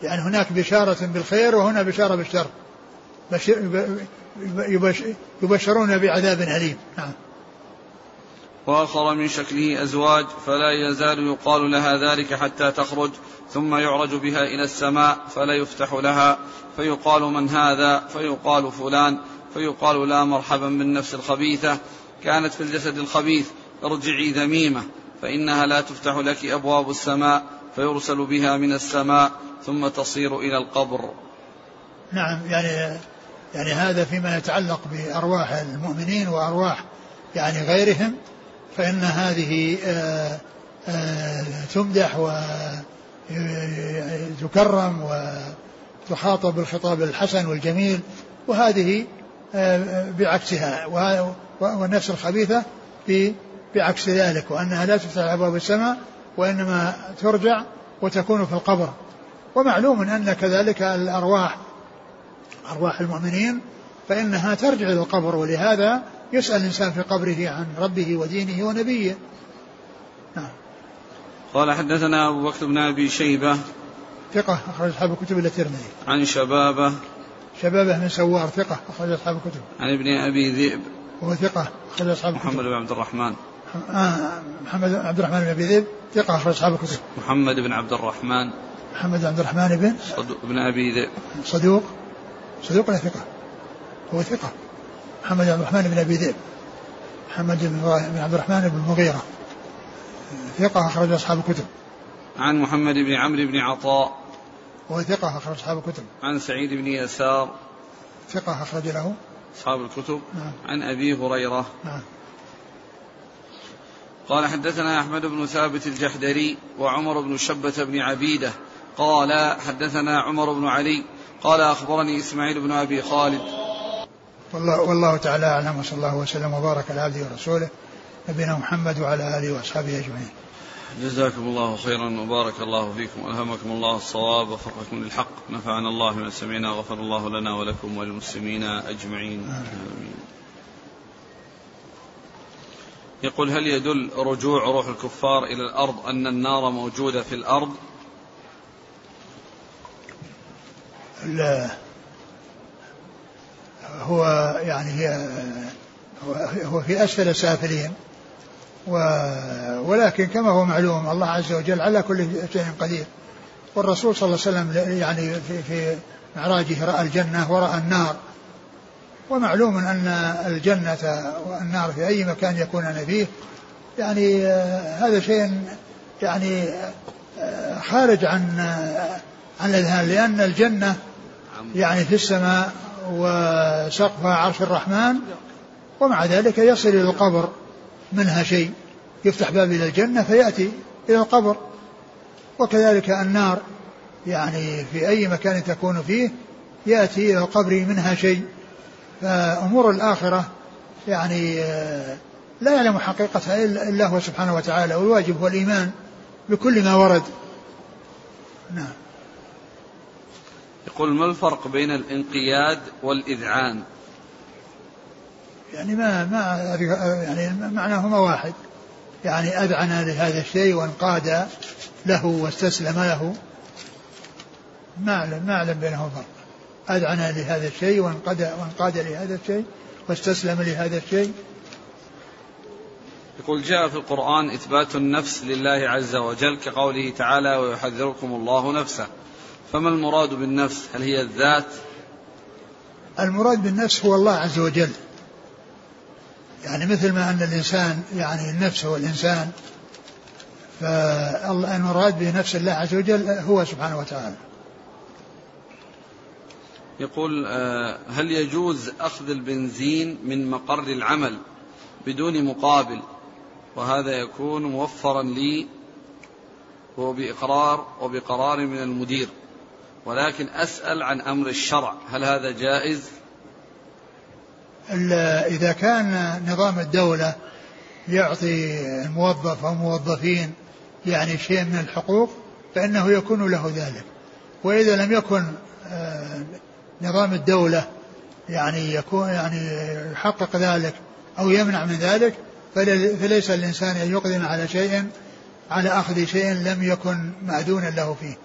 يعني هناك بشارة بالخير وهنا بشارة بالشر. يبشرون بعذاب أليم. نعم. وآخر من شكله أزواج فلا يزال يقال لها ذلك حتى تخرج ثم يعرج بها إلى السماء فلا يفتح لها. فيقال من هذا؟ فيقال فلان. فيقال لا مرحبا بالنفس الخبيثة. كانت في الجسد الخبيث ارجعي ذميمة. فإنها لا تفتح لك أبواب السماء فيرسل بها من السماء ثم تصير إلى القبر. نعم يعني يعني هذا فيما يتعلق بأرواح المؤمنين وأرواح يعني غيرهم فإن هذه آه، آه، تمدح وتكرم وتخاطب بالخطاب الحسن والجميل وهذه آه، بعكسها والنفس الخبيثة بعكس ذلك وأنها لا تفتح أبواب السماء وإنما ترجع وتكون في القبر. ومعلوم أن كذلك الأرواح أرواح المؤمنين فإنها ترجع إلى القبر ولهذا يسأل الإنسان في قبره عن ربه ودينه ونبيه. نعم. قال حدثنا أبو بكر بن أبي شيبة. ثقة أخرج أصحاب الكتب إلى الترمذي. عن شبابة. شبابة بن سوار ثقة أخرج أصحاب الكتب. عن ابن أبي ذئب. وهو ثقة أخرج أصحاب الكتب. محمد بن عبد الرحمن. آه محمد عبد الرحمن بن أبي ذئب ثقة أخرج أصحاب الكتب. محمد بن عبد الرحمن. محمد عبد الرحمن بن صدوق بن أبي ذئب. صدوق. صدوق ولا ثقة؟ هو ثقة. محمد بن عبد الرحمن بن أبي ذئب. محمد بن عبد الرحمن بن المغيرة. ثقة أخرج أصحاب الكتب. عن محمد بن عمرو بن عطاء. هو ثقة أخرج أصحاب الكتب. عن سعيد بن يسار. ثقة أخرج له. أصحاب الكتب. نعم. عن أبي هريرة. نعم. قال حدثنا أحمد بن ثابت الجحدري وعمر بن شبة بن عبيدة. قال حدثنا عمر بن علي قال أخبرني إسماعيل بن أبي خالد. والله, والله تعالى أعلم وصلى الله وسلم وبارك على عبده ورسوله نبينا محمد وعلى آله وأصحابه أجمعين. جزاكم الله خيرا وبارك الله فيكم. والهمكم الله الصواب وفقكم للحق. نفعنا الله من سمعنا غفر الله لنا ولكم وللمسلمين أجمعين. آمين. يقول هل يدل رجوع روح الكفار إلى الأرض أن النار موجودة في الأرض؟ لا هو يعني هو في أسفل سافلين ولكن كما هو معلوم الله عز وجل على كل شيء قدير. والرسول صلى الله عليه وسلم يعني في, في معراجه رأى الجنة ورأى النار. ومعلوم أن الجنة والنار في أي مكان يكونان فيه يعني هذا شيء يعني خارج عن عن الأذهان لأن الجنة يعني في السماء وسقفها عرش الرحمن ومع ذلك يصل إلى القبر منها شيء يفتح باب إلى الجنة فيأتي إلى القبر. وكذلك النار يعني في أي مكان تكون فيه يأتي إلى القبر منها شيء. فأمور الآخرة يعني آه، لا يعلم حقيقتها إلا هو سبحانه وتعالى والواجب هو الإيمان بكل ما ورد. نعم. يقول ما الفرق بين الانقياد والإذعان؟ يعني ما ما يعني معناهما واحد. يعني أذعن لهذا الشيء وانقاد له واستسلم له. ما أعلم ما أعلم بينهم فرق. أذعن لهذا الشيء وانقاد وانقاد لهذا الشيء واستسلم لهذا الشيء. يقول جاء في القرآن إثبات النفس لله عز وجل كقوله تعالى ويحذركم الله نفسه. فما المراد بالنفس؟ هل هي الذات؟ المراد بالنفس هو الله عز وجل. يعني مثل ما أن الإنسان يعني النفس هو الإنسان فالمراد بنفس الله عز وجل هو سبحانه وتعالى. يقول آه، هل يجوز أخذ البنزين من مقر العمل بدون مقابل؟ وهذا يكون موفرا لي وبإقرار وبقرار من المدير. ولكن أسأل عن أمر الشرع. هل هذا جائز؟ إذا كان نظام الدولة يعطي الموظف أو موظفين يعني شيء من الحقوق فإنه يكون له ذلك. وإذا لم يكن آه، نظام الدولة يعني يكون يعني يحقق ذلك أو يمنع من ذلك فليس الإنسان أن يقدم على شيء على أخذ شيء لم يكن مأذونا له فيه.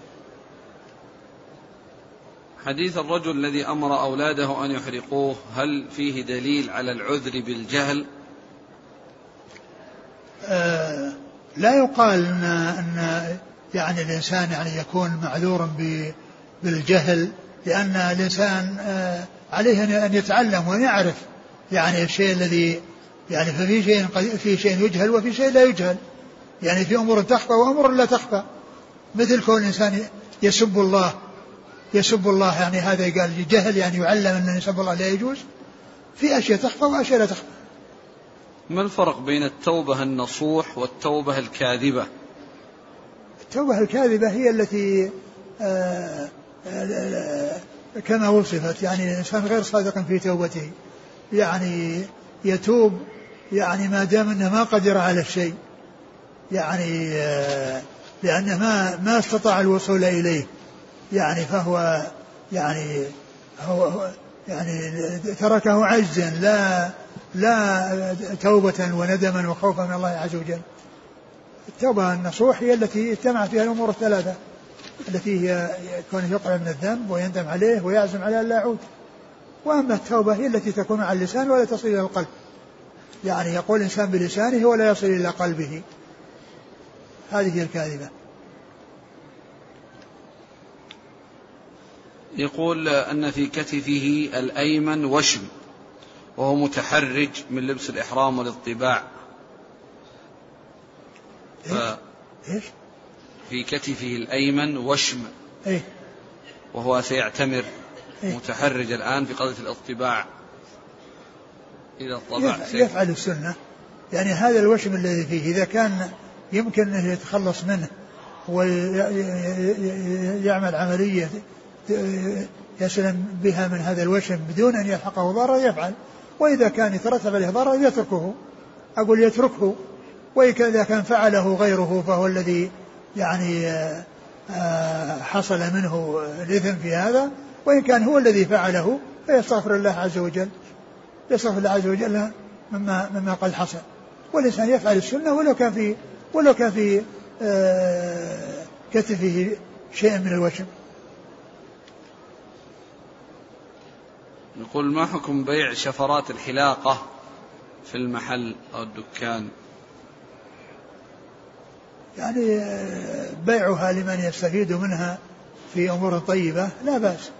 حديث الرجل الذي أمر أولاده أن يحرقوه هل فيه دليل على العذر بالجهل؟ آه لا يقال أن, أن يعني الإنسان يعني يكون معذورا بالجهل لأن الإنسان آه عليه أن يتعلم وأن يعرف يعني الشيء الذي يعني ففي شيء في شيء يجهل وفي شيء لا يجهل. يعني في أمور تخفى وأمور لا تخفى. مثل كون الإنسان يسب الله. يسب الله يعني هذا قال جهل يعني يعلم أن يسب الله لا يجوز. في أشياء تخفى وأشياء لا تخفى. ما الفرق بين التوبة النصوح والتوبة الكاذبة؟ التوبة الكاذبة هي التي آآ آه، آآ آه، كما وصفت يعني الإنسان غير صادق في توبته. يعني يتوب يعني ما دام أنه ما قدر على الشيء. يعني آه، لأنه ما ما استطاع الوصول إليه. يعني فهو يعني هو يعني تركه عجزا لا لا توبة وندما وخوفا من الله عز وجل. التوبة النصوح هي التي اجتمع فيها الأمور الثلاثة التي هي كونه يقع من الذنب ويندم عليه ويعزم على أن لا يعود. وأما التوبة هي التي تكون على اللسان ولا تصل إلى القلب. يعني يقول الإنسان بلسانه ولا يصل إلى قلبه. هذه هي الكاذبة. يقول أن في كتفه الأيمن وشم وهو متحرج من لبس الإحرام والاطباع ف... إيش؟ في كتفه الأيمن وشم إيه؟ وهو سيعتمر إيه؟ متحرج الآن في قضية الاطباع إذا طبع يفعل السنة يعني هذا الوشم الذي فيه إذا كان يمكن أن يتخلص منه ويعمل عملية يسلم بها من هذا الوشم بدون أن يلحقه ضرر يفعل. وإذا كان يترتب عليه ضرر يتركه. أقول يتركه. وإذا كان فعله غيره فهو الذي يعني آه، حصل منه الإثم في هذا. وإن كان هو الذي فعله فيستغفر الله عز وجل. يستغفر الله عز وجل مما مما قد حصل. والإنسان يفعل السنة ولو كان في ولو كان في آه، كتفه شيء من الوشم نقول ما حكم بيع شفرات الحلاقة في المحل أو الدكان؟ يعني آه، بيعها لمن يستفيد منها في أمور طيبة لا بأس.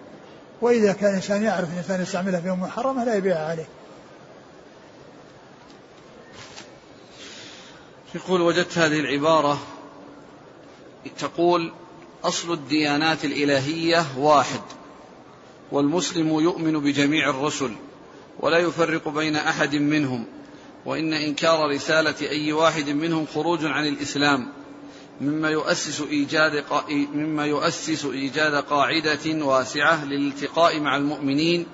وإذا كان الإنسان يعرف الإنسان يستعملها في أمور محرمة لا يبيعها عليه. يقول وجدت هذه العبارة تقول أصل الديانات الإلهية واحد. والمسلم يؤمن بجميع الرسل ولا يفرق بين أحد منهم وإن إنكار رسالة أي واحد منهم خروج عن الإسلام مما يؤسس إيجاد مما يؤسس إيجاد قاعدة واسعة للالتقاء مع المؤمنين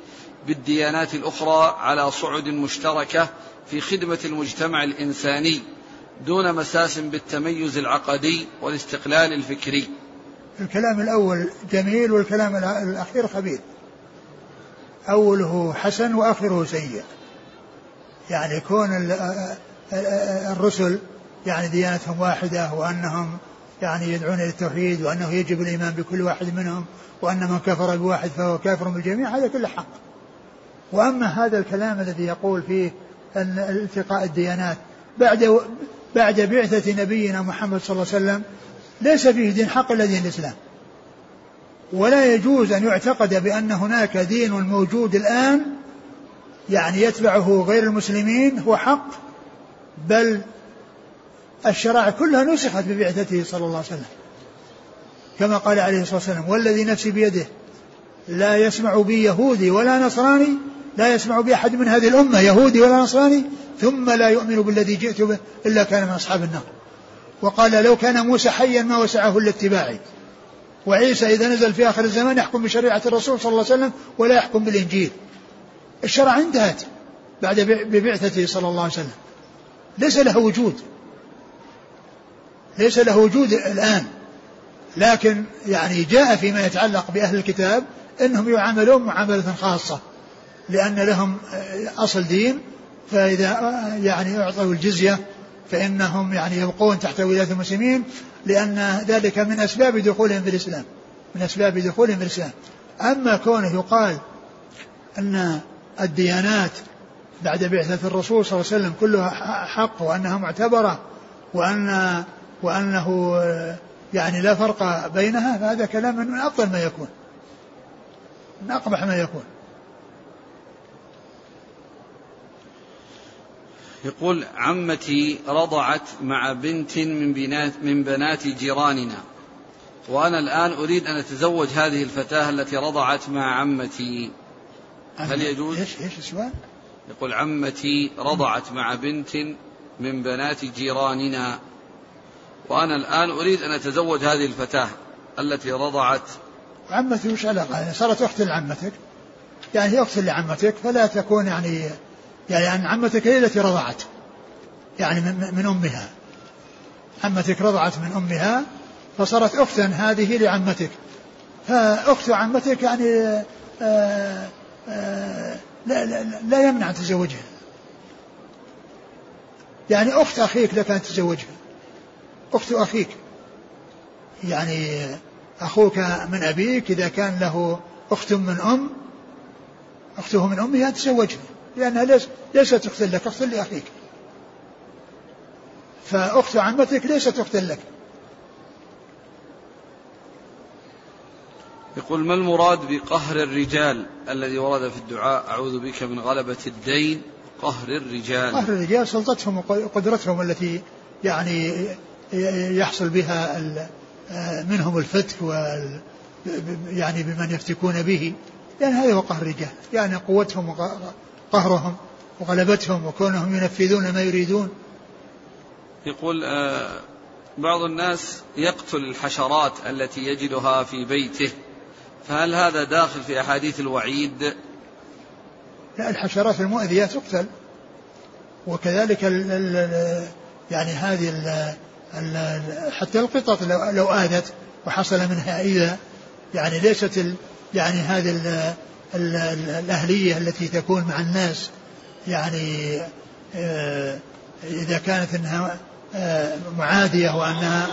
بالديانات الأخرى على صعد مشتركة في خدمة المجتمع الإنساني دون مساس بالتميز العقدي والاستقلال الفكري. الكلام الأول جميل والكلام الأخير خبيث. أوله حسن وآخره سيء. يعني كون الرسل يعني ديانتهم واحدة وأنهم يعني يدعون إلى التوحيد وأنه يجب الإيمان بكل واحد منهم وأن من كفر بواحد فهو كافر بالجميع هذا كله حق. وأما هذا الكلام الذي يقول فيه أن التقاء الديانات بعد بعد بعثة نبينا محمد صلى الله عليه وسلم ليس فيه دين حق إلا دين الإسلام. ولا يجوز أن يعتقد بأن هناك دين موجود الآن يعني يتبعه غير المسلمين هو حق بل الشرائع كلها نسخت ببعثته صلى الله عليه وسلم. كما قال عليه الصلاة والسلام والذي نفسي بيده لا يسمع بي يهودي ولا نصراني لا يسمع بي أحد من هذه الأمة يهودي ولا نصراني ثم لا يؤمن بالذي جئت به إلا كان من أصحاب النار. وقال لو كان موسى حيا ما وسعه إلا اتباعي وعيسى إذا نزل في آخر الزمان يحكم بشريعة الرسول صلى الله عليه وسلم ولا يحكم بالإنجيل. الشرع انتهت بعد ببعثته صلى الله عليه وسلم. ليس له وجود. ليس له وجود الآن. لكن يعني جاء فيما يتعلق بأهل الكتاب أنهم يعاملون معاملة خاصة لأن لهم أصل دين فإذا يعني أعطوا الجزية فإنهم يعني يبقون تحت ولاية المسلمين لأن ذلك من أسباب دخولهم في الإسلام من أسباب دخولهم في الإسلام. أما كونه يقال أن الديانات بعد بعثة الرسول صلى الله عليه وسلم كلها حق وأنها معتبرة وأن وأنه يعني لا فرق بينها فهذا كلام من أفضل ما يكون من أقبح ما يكون. يقول عمتي رضعت مع بنت من بنات من بنات جيراننا وأنا الآن أريد أن أتزوج هذه الفتاة التي رضعت مع عمتي هل يجوز؟ إيش إيش السؤال؟ يقول عمتي رضعت مع بنت من بنات جيراننا وأنا الآن أريد أن أتزوج هذه الفتاة التي رضعت عمتي وش علاقة؟ يعني صارت أخت لعمتك يعني هي أخت لعمتك فلا تكون يعني يعني أن عمتك هي التي رضعت. يعني من, من أمها. عمتك رضعت من أمها فصارت أختا هذه لعمتك. فأخت عمتك يعني آه، آه، لا, لا, لا يمنع أن تزوجها. يعني أخت أخيك لك أن تزوجها. أخت أخيك. يعني أخوك من أبيك إذا كان له أخت من أم أخته من أمها تزوجها. لأنها ليست أختا لك أخت لأخيك. فأخت عمتك ليست أختا لك. يقول ما المراد بقهر الرجال الذي ورد في الدعاء؟ أعوذ بك من غلبة الدين قهر الرجال. قهر الرجال سلطتهم وقدرتهم التي يعني يحصل بها منهم الفتك وال يعني بمن يفتكون به. لأن هذا هو قهر الرجال. يعني قوتهم وقهرهم وغلبتهم وكونهم ينفذون ما يريدون. يقول آه، بعض الناس يقتل الحشرات التي يجدها في بيته فهل هذا داخل في أحاديث الوعيد؟ لا الحشرات المؤذية تقتل وكذلك ال ال يعني هذه ال حتى القطط لو, لو آذت وحصل منها إذا يعني ليست يعني هذه الأهلية التي تكون مع الناس يعني آه، إذا كانت أنها آه، معادية وأنها